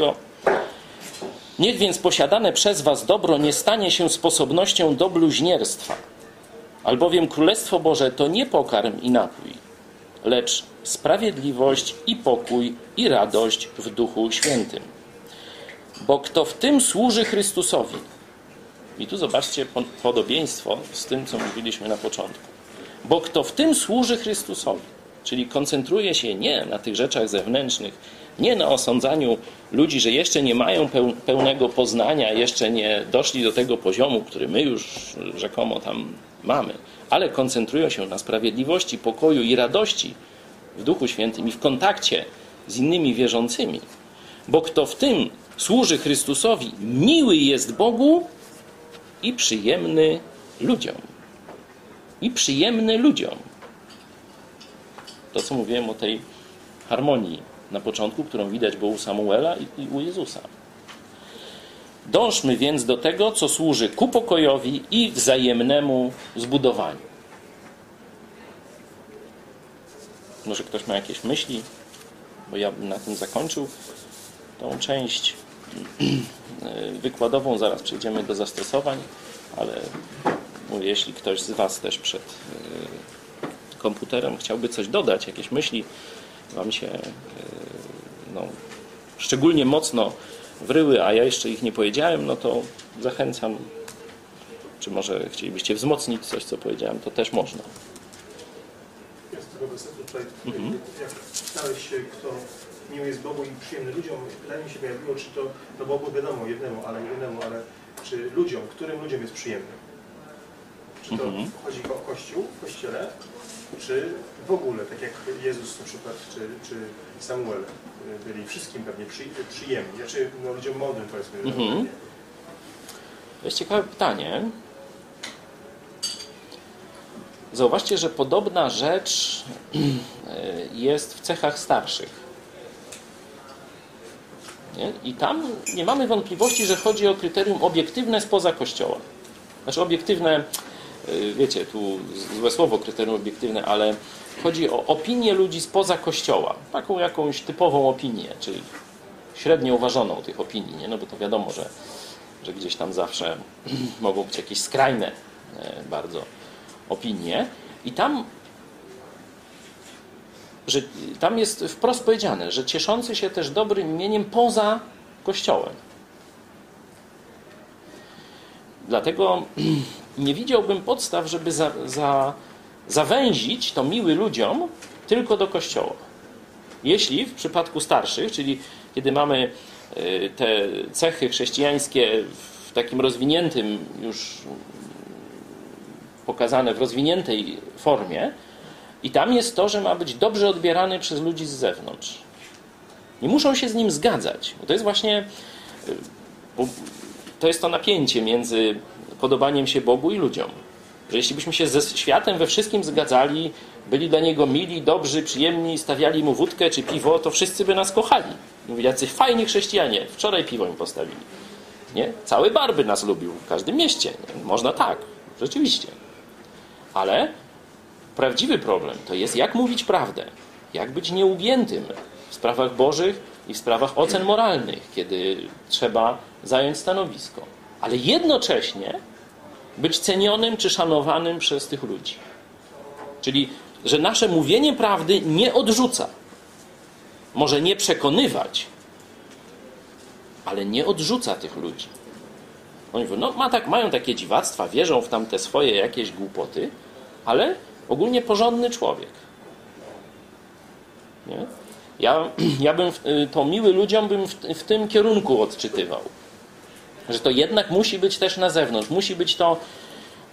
Niech więc posiadane przez was dobro nie stanie się sposobnością do bluźnierstwa, albowiem Królestwo Boże to nie pokarm i napój, lecz sprawiedliwość i pokój i radość w Duchu Świętym. Bo kto w tym służy Chrystusowi, i tu zobaczcie podobieństwo z tym, co mówiliśmy na początku. Bo kto w tym służy Chrystusowi, czyli koncentruje się nie na tych rzeczach zewnętrznych, nie na osądzaniu ludzi, że jeszcze nie mają pełnego poznania, jeszcze nie doszli do tego poziomu, który my już rzekomo tam mamy, ale koncentrują się na sprawiedliwości, pokoju i radości w Duchu Świętym i w kontakcie z innymi wierzącymi. Bo kto w tym służy Chrystusowi, miły jest Bogu i przyjemny ludziom i przyjemny ludziom. To, co mówiłem o tej harmonii na początku, którą widać było u Samuela i u Jezusa. Dążmy więc do tego, co służy ku pokojowi i wzajemnemu zbudowaniu. Może ktoś ma jakieś myśli, bo ja bym na tym zakończył tą część wykładową. Zaraz przejdziemy do zastosowań, ale mówię, jeśli ktoś z Was też przed y, komputerem chciałby coś dodać, jakieś myśli Wam się y, no, szczególnie mocno wryły, a ja jeszcze ich nie powiedziałem, no to zachęcam. Czy może chcielibyście wzmocnić coś, co powiedziałem, to też można. Ja z tego wersetu tutaj, jak pytałeś się, kto miły jest Bogu i przyjemny ludziom, pytanie mi się pojawiło, czy to, no Bogu wiadomo, jednemu, ale nie jednemu, ale czy ludziom, którym ludziom jest przyjemny? Czy to Mhm. chodzi o Kościół w Kościele, czy w ogóle, tak jak Jezus na przykład, czy, czy Samuel y, byli wszystkim pewnie przy, przyjemni, znaczy no, ludziom młodym powiedzmy. Mhm. To jest ciekawe pytanie. Zauważcie, że podobna rzecz jest w cechach starszych. Nie? I tam nie mamy wątpliwości, że chodzi o kryterium obiektywne spoza Kościoła. Znaczy obiektywne, y, wiecie, tu złe słowo kryterium obiektywne, ale chodzi o opinię ludzi spoza Kościoła. Taką jakąś typową opinię, czyli średnio uważoną tych opinii, nie? no bo to wiadomo, że, że gdzieś tam zawsze mogą być jakieś skrajne e, bardzo opinie. I tam, że, tam jest wprost powiedziane, że cieszący się też dobrym imieniem poza Kościołem. Dlatego nie widziałbym podstaw, żeby za, za, zawęzić to miły ludziom tylko do Kościoła. Jeśli w przypadku starszych, czyli kiedy mamy y, te cechy chrześcijańskie w takim rozwiniętym już pokazane w rozwiniętej formie i tam jest to, że ma być dobrze odbierany przez ludzi z zewnątrz. Nie muszą się z nim zgadzać, bo to jest właśnie bo to jest to napięcie między podobaniem się Bogu i ludziom. Że jeśli byśmy się ze światem we wszystkim zgadzali, byli dla niego mili, dobrzy, przyjemni, stawiali mu wódkę czy piwo, to wszyscy by nas kochali. Mówili, jacyś fajni chrześcijanie, wczoraj piwo im postawili. Nie? Cały bar by nas lubił w każdym mieście. Nie? Można tak, rzeczywiście. Ale prawdziwy problem to jest, jak mówić prawdę, jak być nieugiętym w sprawach bożych i w sprawach ocen moralnych, kiedy trzeba zająć stanowisko. Ale jednocześnie być cenionym czy szanowanym przez tych ludzi. Czyli, że nasze mówienie prawdy nie odrzuca. Może nie przekonywać, ale nie odrzuca tych ludzi. Oni mówią, no ma tak, mają takie dziwactwa, wierzą w tamte swoje jakieś głupoty, ale ogólnie porządny człowiek. Nie? Ja, ja bym to miły ludziom bym w, w tym kierunku odczytywał. Że to jednak musi być też na zewnątrz, musi być to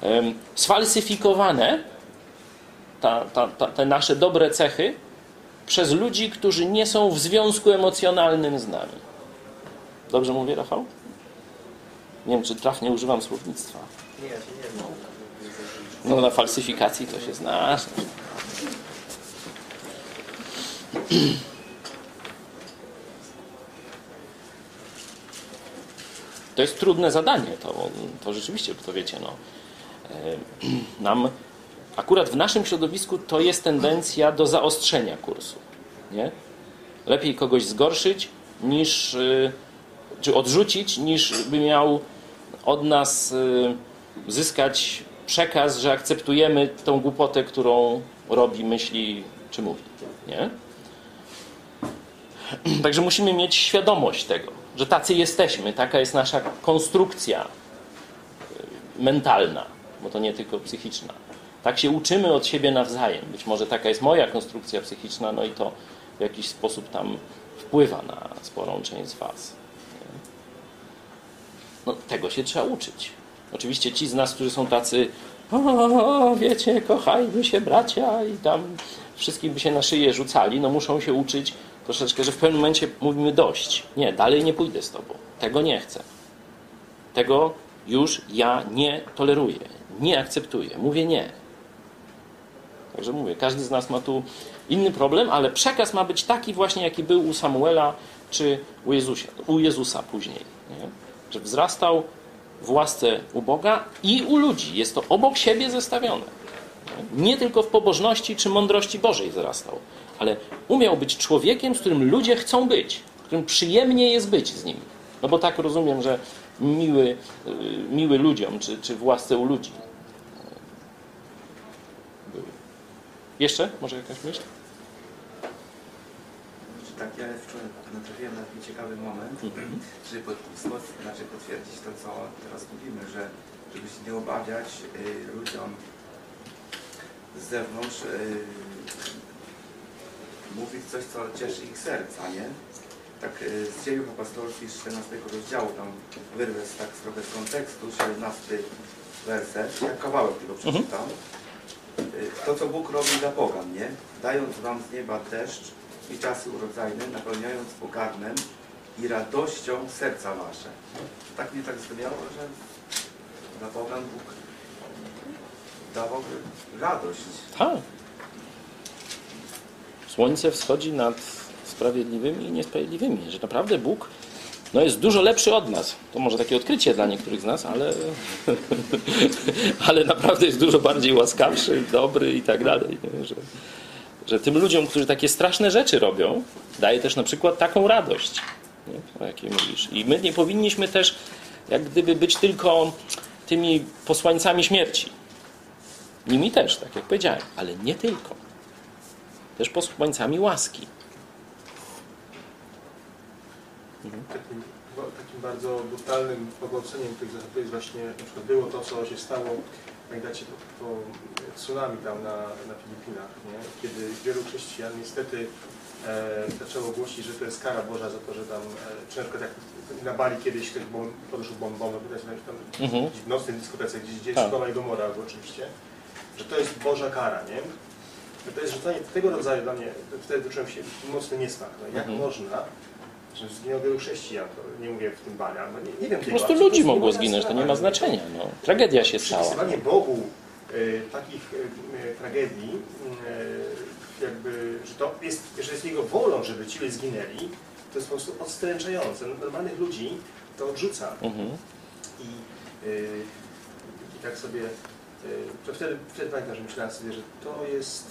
um, sfalsyfikowane, ta, ta, ta, te nasze dobre cechy, przez ludzi, którzy nie są w związku emocjonalnym z nami. Dobrze mówię, Rafał? Nie wiem, czy trafnie używam słownictwa. Nie, nie. No na falsyfikacji to się znasz. To jest trudne zadanie, to, to rzeczywiście, to wiecie, no. Nam, akurat w naszym środowisku to jest tendencja do zaostrzenia kursu. Nie? Lepiej kogoś zgorszyć niż, czy odrzucić, niż by miał od nas zyskać przekaz, że akceptujemy tą głupotę, którą robi, myśli czy mówi. Nie? Także musimy mieć świadomość tego, że tacy jesteśmy, taka jest nasza konstrukcja mentalna, bo to nie tylko psychiczna. Tak się uczymy od siebie nawzajem. Być może taka jest moja konstrukcja psychiczna, no i to w jakiś sposób tam wpływa na sporą część z Was. No, tego się trzeba uczyć. Oczywiście ci z nas, którzy są tacy, o, wiecie, kochajmy się bracia i tam wszystkim by się na szyję rzucali, no muszą się uczyć troszeczkę, że w pewnym momencie mówimy dość. Nie, dalej nie pójdę z tobą. Tego nie chcę. Tego już ja nie toleruję. Nie akceptuję. Mówię nie. Także mówię, każdy z nas ma tu inny problem, ale przekaz ma być taki właśnie, jaki był u Samuela czy u Jezusa, u Jezusa później. Nie? Że wzrastał w łasce u Boga i u ludzi. Jest to obok siebie zestawione. Nie tylko w pobożności czy mądrości Bożej wzrastał, ale umiał być człowiekiem, z którym ludzie chcą być, którym przyjemnie jest być z nim. No bo tak rozumiem, że miły, y, miły ludziom, czy, czy w łasce u ludzi. Jeszcze? Może jakaś myśl? Tak, ja wczoraj natrafiłem na taki ciekawy moment, Mhm. żeby pod, znaczy potwierdzić to, co teraz mówimy, że żeby się nie obawiać y, ludziom z zewnątrz y, mówić coś, co cieszy ich serca, nie? Tak y, z dziejów apostolskich z 14 rozdziału, tam wyrwę z, tak trochę z kontekstu, 17 werset, jak kawałek tylko przeczytam. Y, To, co Bóg robi dla pogan, nie? Dając wam z nieba deszcz i czasy urodzajne, napełniając pokarmem i radością serca wasze. Tak mnie tak zdumiało, że dla pogan Bóg dawał radość. Słońce wschodzi nad sprawiedliwymi i niesprawiedliwymi. Że naprawdę Bóg no, jest dużo lepszy od nas. To może takie odkrycie dla niektórych z nas, ale, ale naprawdę jest dużo bardziej łaskawszy, dobry i tak dalej. Że, że tym ludziom, którzy takie straszne rzeczy robią, daje też na przykład taką radość, nie? o jakiej mówisz. I my nie powinniśmy też jak gdyby być tylko tymi posłańcami śmierci. Nimi też, tak jak powiedziałem, ale nie tylko. Też posłańcami łaski. Takim, takim bardzo brutalnym pogłębieniem tych zachowań jest właśnie, na przykład było to, co się stało, pamiętacie, to, to tsunami tam na, na Filipinach, nie? kiedy wielu chrześcijan niestety e, zaczęło głosić, że to jest kara Boża za to, że tam, e, czy na przykład jak na Bali kiedyś ktoś bom, podeszł bombą, widać tam Mhm. w nocnej dyskotece, gdzieś gdzieś Tak. Gomora oczywiście, że to jest Boża kara, nie? To jest rzucanie tego rodzaju dla mnie, wtedy czułem się mocny niesmak. No, jak Mhm. można, że zginęło wielu chrześcijan, to nie mówię w tym Bali, ale nie, nie wiem Po prostu ludzi mogło zginąć, to nie ma znaczenia. No. Tragedia się stała. Przypisywanie Bogu y, takich y, tragedii, y, jakby, że to jest, że jest Jego wolą, żeby ci ludzie zginęli, to jest po prostu odstręczające. Normalnych ludzi to odrzuca. Mhm. I, i tak sobie, to wtedy, wtedy pamiętam, że myślałem sobie, że to jest,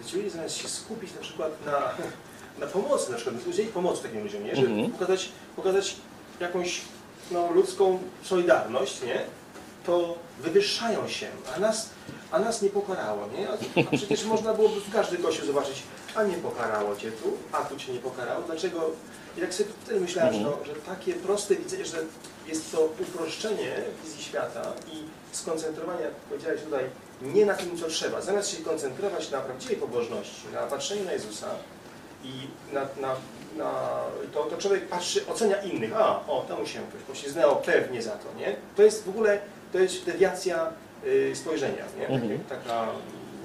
ludzie zamiast się skupić na przykład na, na pomocy, na przykład udzielić pomocy takim ludziom, nie? Żeby Mhm. pokazać, pokazać jakąś no, ludzką solidarność, nie? to wywyższają się, a nas, a nas nie pokarało, nie? A, a przecież można byłoby w każdy kościół zobaczyć, a nie pokarało Cię tu, a tu Cię nie pokarało, dlaczego? I tak sobie wtedy myślałem, że, to, że takie proste widzenie, że jest to uproszczenie wizji świata i skoncentrowanie, jak powiedziałeś tutaj, nie na tym, co trzeba. Zamiast się koncentrować na prawdziwej pobożności, na patrzeniu na Jezusa i na, na, na to, to człowiek patrzy, ocenia innych. A, o, temu się ktoś poślizgnęło pewnie za to, nie? To jest w ogóle, to jest dewiacja y, spojrzenia, nie? Mhm. Taka...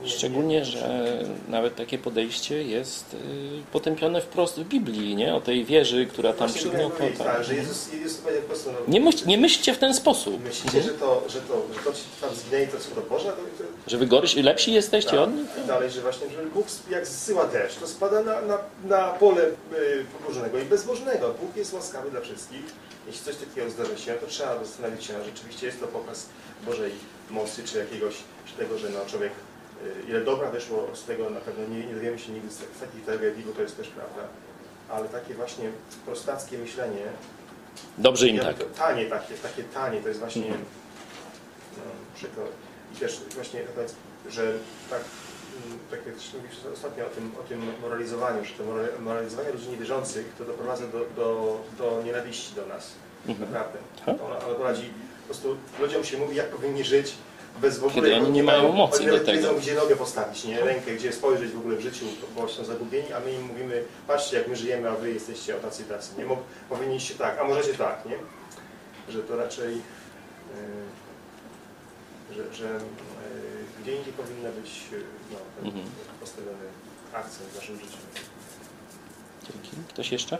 nie- Szczególnie, nie- że nawet takie podejście jest y, potępione wprost w Biblii, nie? O tej wieży, która tam przygniotła. tak, Tak. że Jezus, Jezus powiedział po prostu, Nie, myśl, nie myślcie w ten sposób, Myślicie, że to, że to, że to ci tam zginęli, to to Boże? To, że wy gorsi, lepsi jesteście tak. od nich. Dalej, że właśnie, że Bóg jak zsyła deszcz, to spada na, na, na pole y, pobożnego i bezbożnego. Bóg jest łaskawy dla wszystkich. Jeśli coś takiego zdarzy się, to trzeba zastanowić się, rzeczywiście jest to pokaz Bożej mocy, czy jakiegoś, czy tego, że no, człowiek, ile dobra wyszło z tego, na pewno nie, nie dowiemy się nigdy z z takich tragedii, bo to jest też prawda. Ale takie właśnie prostackie myślenie, Dobrze im ja tak. Tanie takie, takie tanie, to jest właśnie no, przykro. I też właśnie że tak, mm, tak jak mówisz ostatnio o tym, o tym moralizowaniu, że to mora- moralizowanie ludzi niewierzących to doprowadza do, do, do nienawiści do nas. Mhm. Naprawdę. Tak. Ona, ona prowadzi, po prostu ludziom się mówi, jak powinni żyć, bez w ogóle... Kiedy oni nie mają mocy oni do nawet nie tego. wiedzą, gdzie nogę postawić, nie? Rękę, gdzie spojrzeć w ogóle w życiu, bo są zagubieni, a my im mówimy, patrzcie jak my żyjemy, a wy jesteście o tacy tacy. Nie Mog, powinniście tak, a możecie tak, nie? Że to raczej, yy, że, że yy, gdzie indziej powinna być yy, no, ten Mhm. postawiony akcent w naszym życiu. Dzięki. Ktoś jeszcze?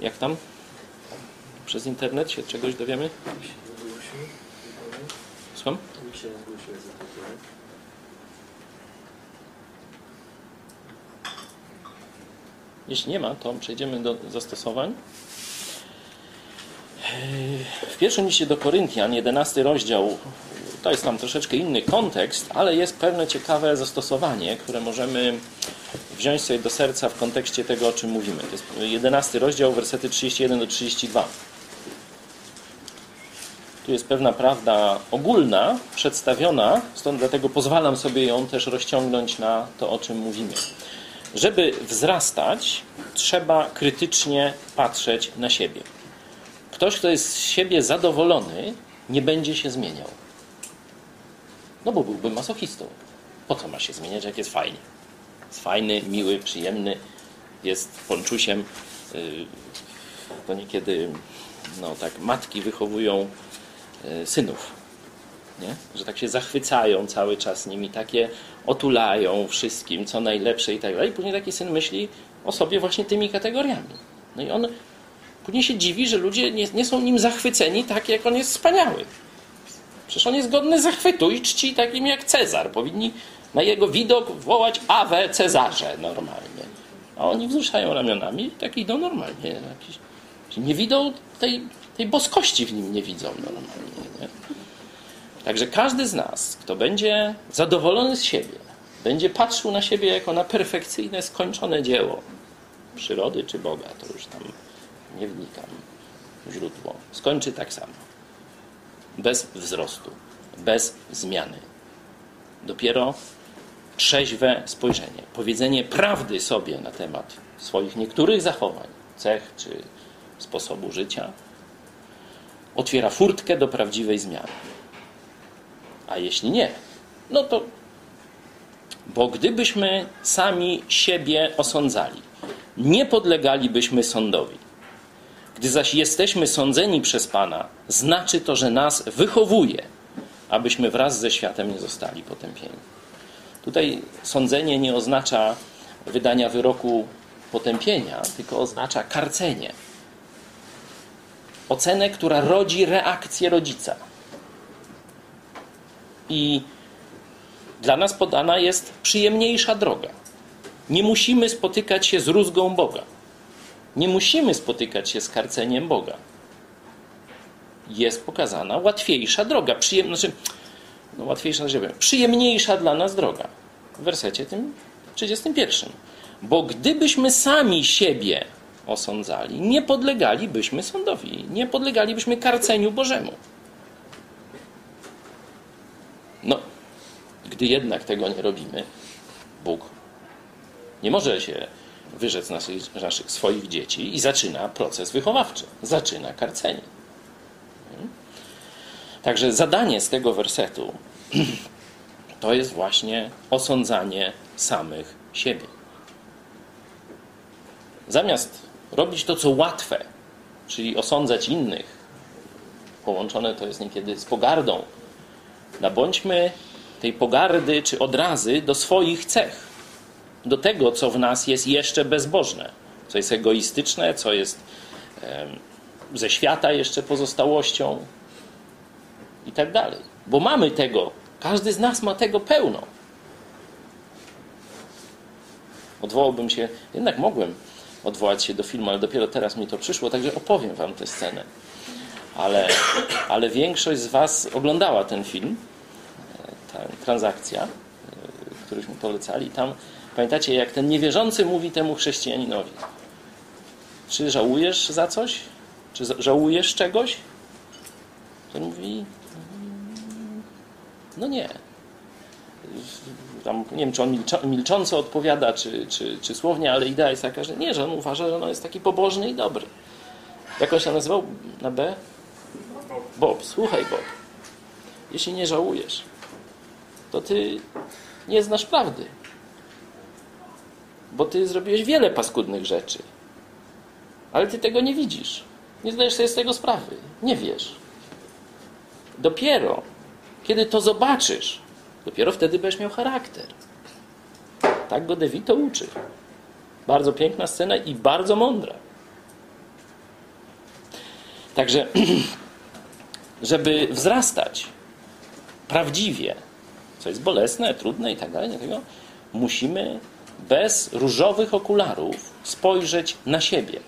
Jak tam? Przez internet się czegoś dowiemy? Słucham? Nikt się nie zgłosił. Jeśli nie ma, to przejdziemy do zastosowań. W pierwszym liście do Koryntian, 11 rozdział, to jest tam troszeczkę inny kontekst, ale jest pewne ciekawe zastosowanie, które możemy wziąć sobie do serca w kontekście tego, o czym mówimy. To jest 11 rozdział, wersety 31 do 32. Tu jest pewna prawda ogólna, przedstawiona, stąd dlatego pozwalam sobie ją też rozciągnąć na to, o czym mówimy. Żeby wzrastać, trzeba krytycznie patrzeć na siebie. Ktoś, kto jest z siebie zadowolony, nie będzie się zmieniał. No bo byłby masochistą. Po co ma się zmieniać, jak jest fajnie? Jest fajny, miły, przyjemny, jest ponczusiem. Y, to niekiedy no, tak, matki wychowują synów, nie? że tak się zachwycają cały czas nimi, takie otulają wszystkim, co najlepsze i tak dalej. Później taki syn myśli o sobie właśnie tymi kategoriami. No i on później się dziwi, że ludzie nie, nie są nim zachwyceni tak, jak on jest wspaniały. Przecież on jest godny zachwytu i czci takim jak Cezar. Powinni na jego widok wołać Awe Cezarze normalnie. A oni wzruszają ramionami i tak idą normalnie. Jakiś, nie widzą tej, tej boskości w nim, nie widzą normalnie. Nie? Także każdy z nas, kto będzie zadowolony z siebie, będzie patrzył na siebie jako na perfekcyjne, skończone dzieło przyrody czy Boga, to już tam nie wnikam, źródło, skończy tak samo. Bez wzrostu, bez zmiany. Dopiero trzeźwe spojrzenie, powiedzenie prawdy sobie na temat swoich niektórych zachowań, cech czy sposobu życia, otwiera furtkę do prawdziwej zmiany. A jeśli nie, no to bo gdybyśmy sami siebie osądzali, nie podlegalibyśmy sądowi. Gdy zaś jesteśmy sądzeni przez Pana, znaczy to, że nas wychowuje, abyśmy wraz ze światem nie zostali potępieni. Tutaj sądzenie nie oznacza wydania wyroku potępienia, tylko oznacza karcenie. Ocenę, która rodzi reakcję rodzica. I dla nas podana jest przyjemniejsza droga. Nie musimy spotykać się z rózgą Boga. Nie musimy spotykać się z karceniem Boga. Jest pokazana łatwiejsza droga, przyjem... znaczy, no łatwiejsza, przyjemniejsza dla nas droga. W wersecie tym 31. Bo gdybyśmy sami siebie osądzali, nie podlegalibyśmy sądowi, nie podlegalibyśmy karceniu Bożemu. No, gdy jednak tego nie robimy, Bóg nie może się wyrzec naszych, naszych swoich dzieci i zaczyna proces wychowawczy, zaczyna karcenie. Także zadanie z tego wersetu to jest właśnie osądzanie samych siebie. Zamiast robić to, co łatwe, czyli osądzać innych, połączone to jest niekiedy z pogardą, nabądźmy tej pogardy czy odrazy do swoich cech, do tego, co w nas jest jeszcze bezbożne, co jest egoistyczne, co jest ze świata jeszcze pozostałością i tak dalej. Bo mamy tego, każdy z nas ma tego pełno. Odwołałbym się, jednak mogłem odwołać się do filmu, ale dopiero teraz mi to przyszło, także opowiem Wam tę scenę. Ale, ale większość z Was oglądała ten film, ta transakcja, któryśmy polecali. Tam pamiętacie, jak ten niewierzący mówi temu chrześcijaninowi: Czy żałujesz za coś? Czy żałujesz czegoś? Ten mówi: No nie. Tam, nie wiem, czy on milcząco odpowiada, czy, czy, czy słownie, ale idea jest taka, że nie, że on uważa, że on jest taki pobożny i dobry. Jak on się nazywał na B? Bob. Słuchaj, Bob. Jeśli nie żałujesz, to ty nie znasz prawdy. Bo ty zrobiłeś wiele paskudnych rzeczy. Ale ty tego nie widzisz. Nie zdajesz sobie z tego sprawy. Nie wiesz. Dopiero, kiedy to zobaczysz, dopiero wtedy będziesz miał charakter. Tak go Devito uczy. Bardzo piękna scena i bardzo mądra. Także, żeby wzrastać prawdziwie, co jest bolesne, trudne i tak dalej, musimy bez różowych okularów spojrzeć na siebie.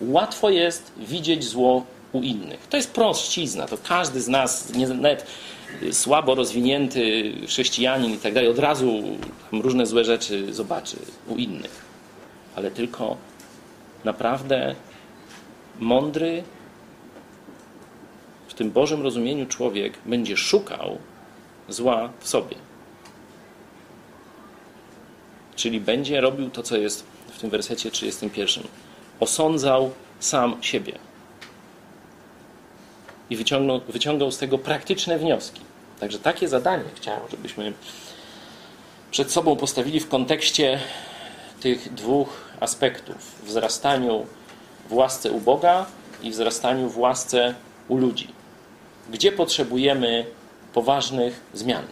Łatwo jest widzieć zło u innych. To jest prościzna, to każdy z nas, nie, nawet słabo rozwinięty chrześcijanin i tak dalej od razu różne złe rzeczy zobaczy u innych. Ale tylko naprawdę mądry, w tym Bożym rozumieniu człowiek będzie szukał zła w sobie. Czyli będzie robił to, co jest w tym wersecie 31. Osądzał sam siebie. I wyciągnął, wyciągał z tego praktyczne wnioski. Także takie zadanie chciałem, żebyśmy przed sobą postawili w kontekście tych dwóch aspektów: wzrastaniu w łasce u Boga i wzrastaniu w łasce u ludzi. Gdzie potrzebujemy poważnych zmian?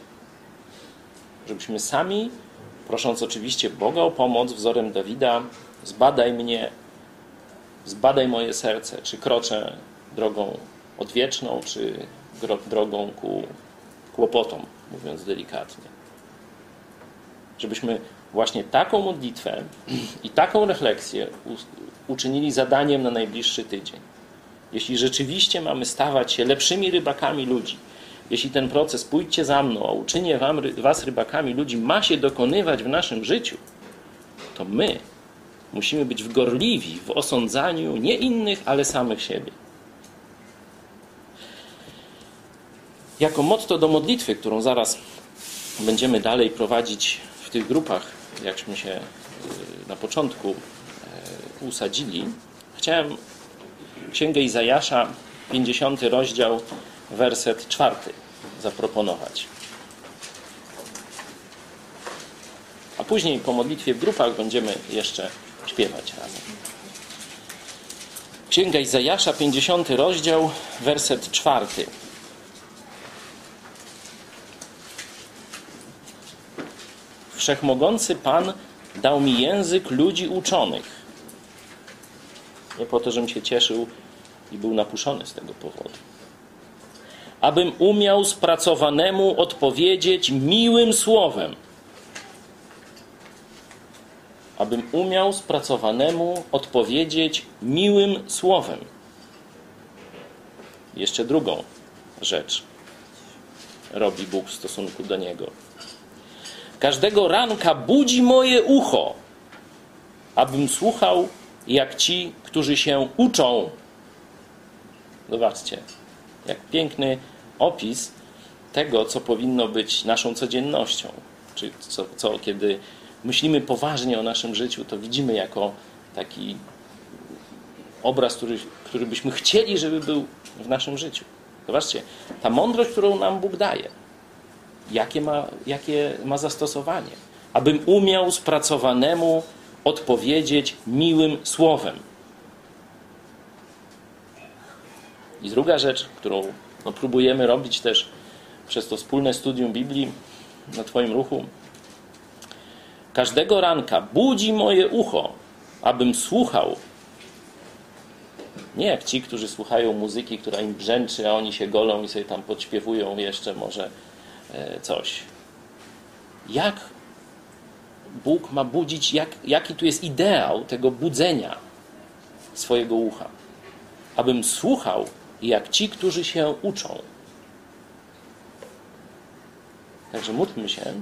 Żebyśmy sami, prosząc oczywiście Boga o pomoc, wzorem Dawida, zbadaj mnie, zbadaj moje serce, czy kroczę drogą odwieczną, czy drogą ku kłopotom, mówiąc delikatnie. Żebyśmy właśnie taką modlitwę i taką refleksję uczynili zadaniem na najbliższy tydzień. Jeśli rzeczywiście mamy stawać się lepszymi rybakami ludzi, jeśli ten proces pójdźcie za mną, a uczynię wam, was rybakami ludzi, ma się dokonywać w naszym życiu, to my musimy być wgorliwi w osądzaniu nie innych, ale samych siebie. Jako motto do modlitwy, którą zaraz będziemy dalej prowadzić w tych grupach, jakśmy się y, na początku y, usadzili, chciałem Księgę Izajasza, 50 rozdział, werset czwarty zaproponować. A później po modlitwie w grupach będziemy jeszcze śpiewać razem. Księga Izajasza, 50 rozdział, werset czwarty. Wszechmogący Pan dał mi język ludzi uczonych. Nie po to, żebym się cieszył i był napuszony z tego powodu. Abym umiał spracowanemu odpowiedzieć miłym słowem. Abym umiał spracowanemu odpowiedzieć miłym słowem. Jeszcze drugą rzecz robi Bóg w stosunku do niego. Każdego ranka budzi moje ucho, abym słuchał jak ci, którzy się uczą. Zobaczcie, jak piękny opis tego, co powinno być naszą codziennością. Czy co, co kiedy myślimy poważnie o naszym życiu, to widzimy jako taki obraz, który, który byśmy chcieli, żeby był w naszym życiu. Zobaczcie, ta mądrość, którą nam Bóg daje, jakie ma, jakie ma zastosowanie. Abym umiał spracowanemu odpowiedzieć miłym słowem. I druga rzecz, którą no, próbujemy robić też przez to wspólne studium Biblii na Twoim ruchu. Każdego ranka budzi moje ucho, abym słuchał. Nie jak ci, którzy słuchają muzyki, która im brzęczy, a oni się golą i sobie tam podśpiewują jeszcze może coś. Jak Bóg ma budzić, jak, jaki tu jest ideał tego budzenia swojego ucha. Abym słuchał jak ci, którzy się uczą. Także módlmy się e,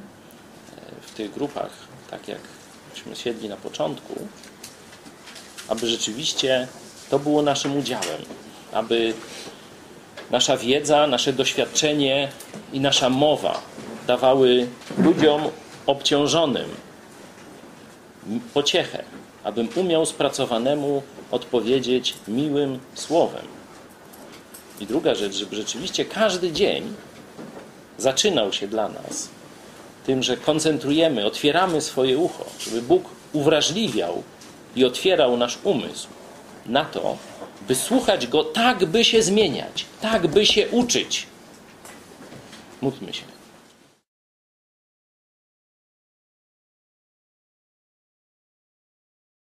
w tych grupach, tak jak myśmy siedli na początku, aby rzeczywiście to było naszym udziałem, aby nasza wiedza, nasze doświadczenie i nasza mowa dawały ludziom obciążonym pociechę, abym umiał spracowanemu odpowiedzieć miłym słowem. I druga rzecz, żeby rzeczywiście każdy dzień zaczynał się dla nas tym, że koncentrujemy, otwieramy swoje ucho, żeby Bóg uwrażliwiał i otwierał nasz umysł na to, by słuchać Go tak, by się zmieniać, tak, by się uczyć. Módlmy się.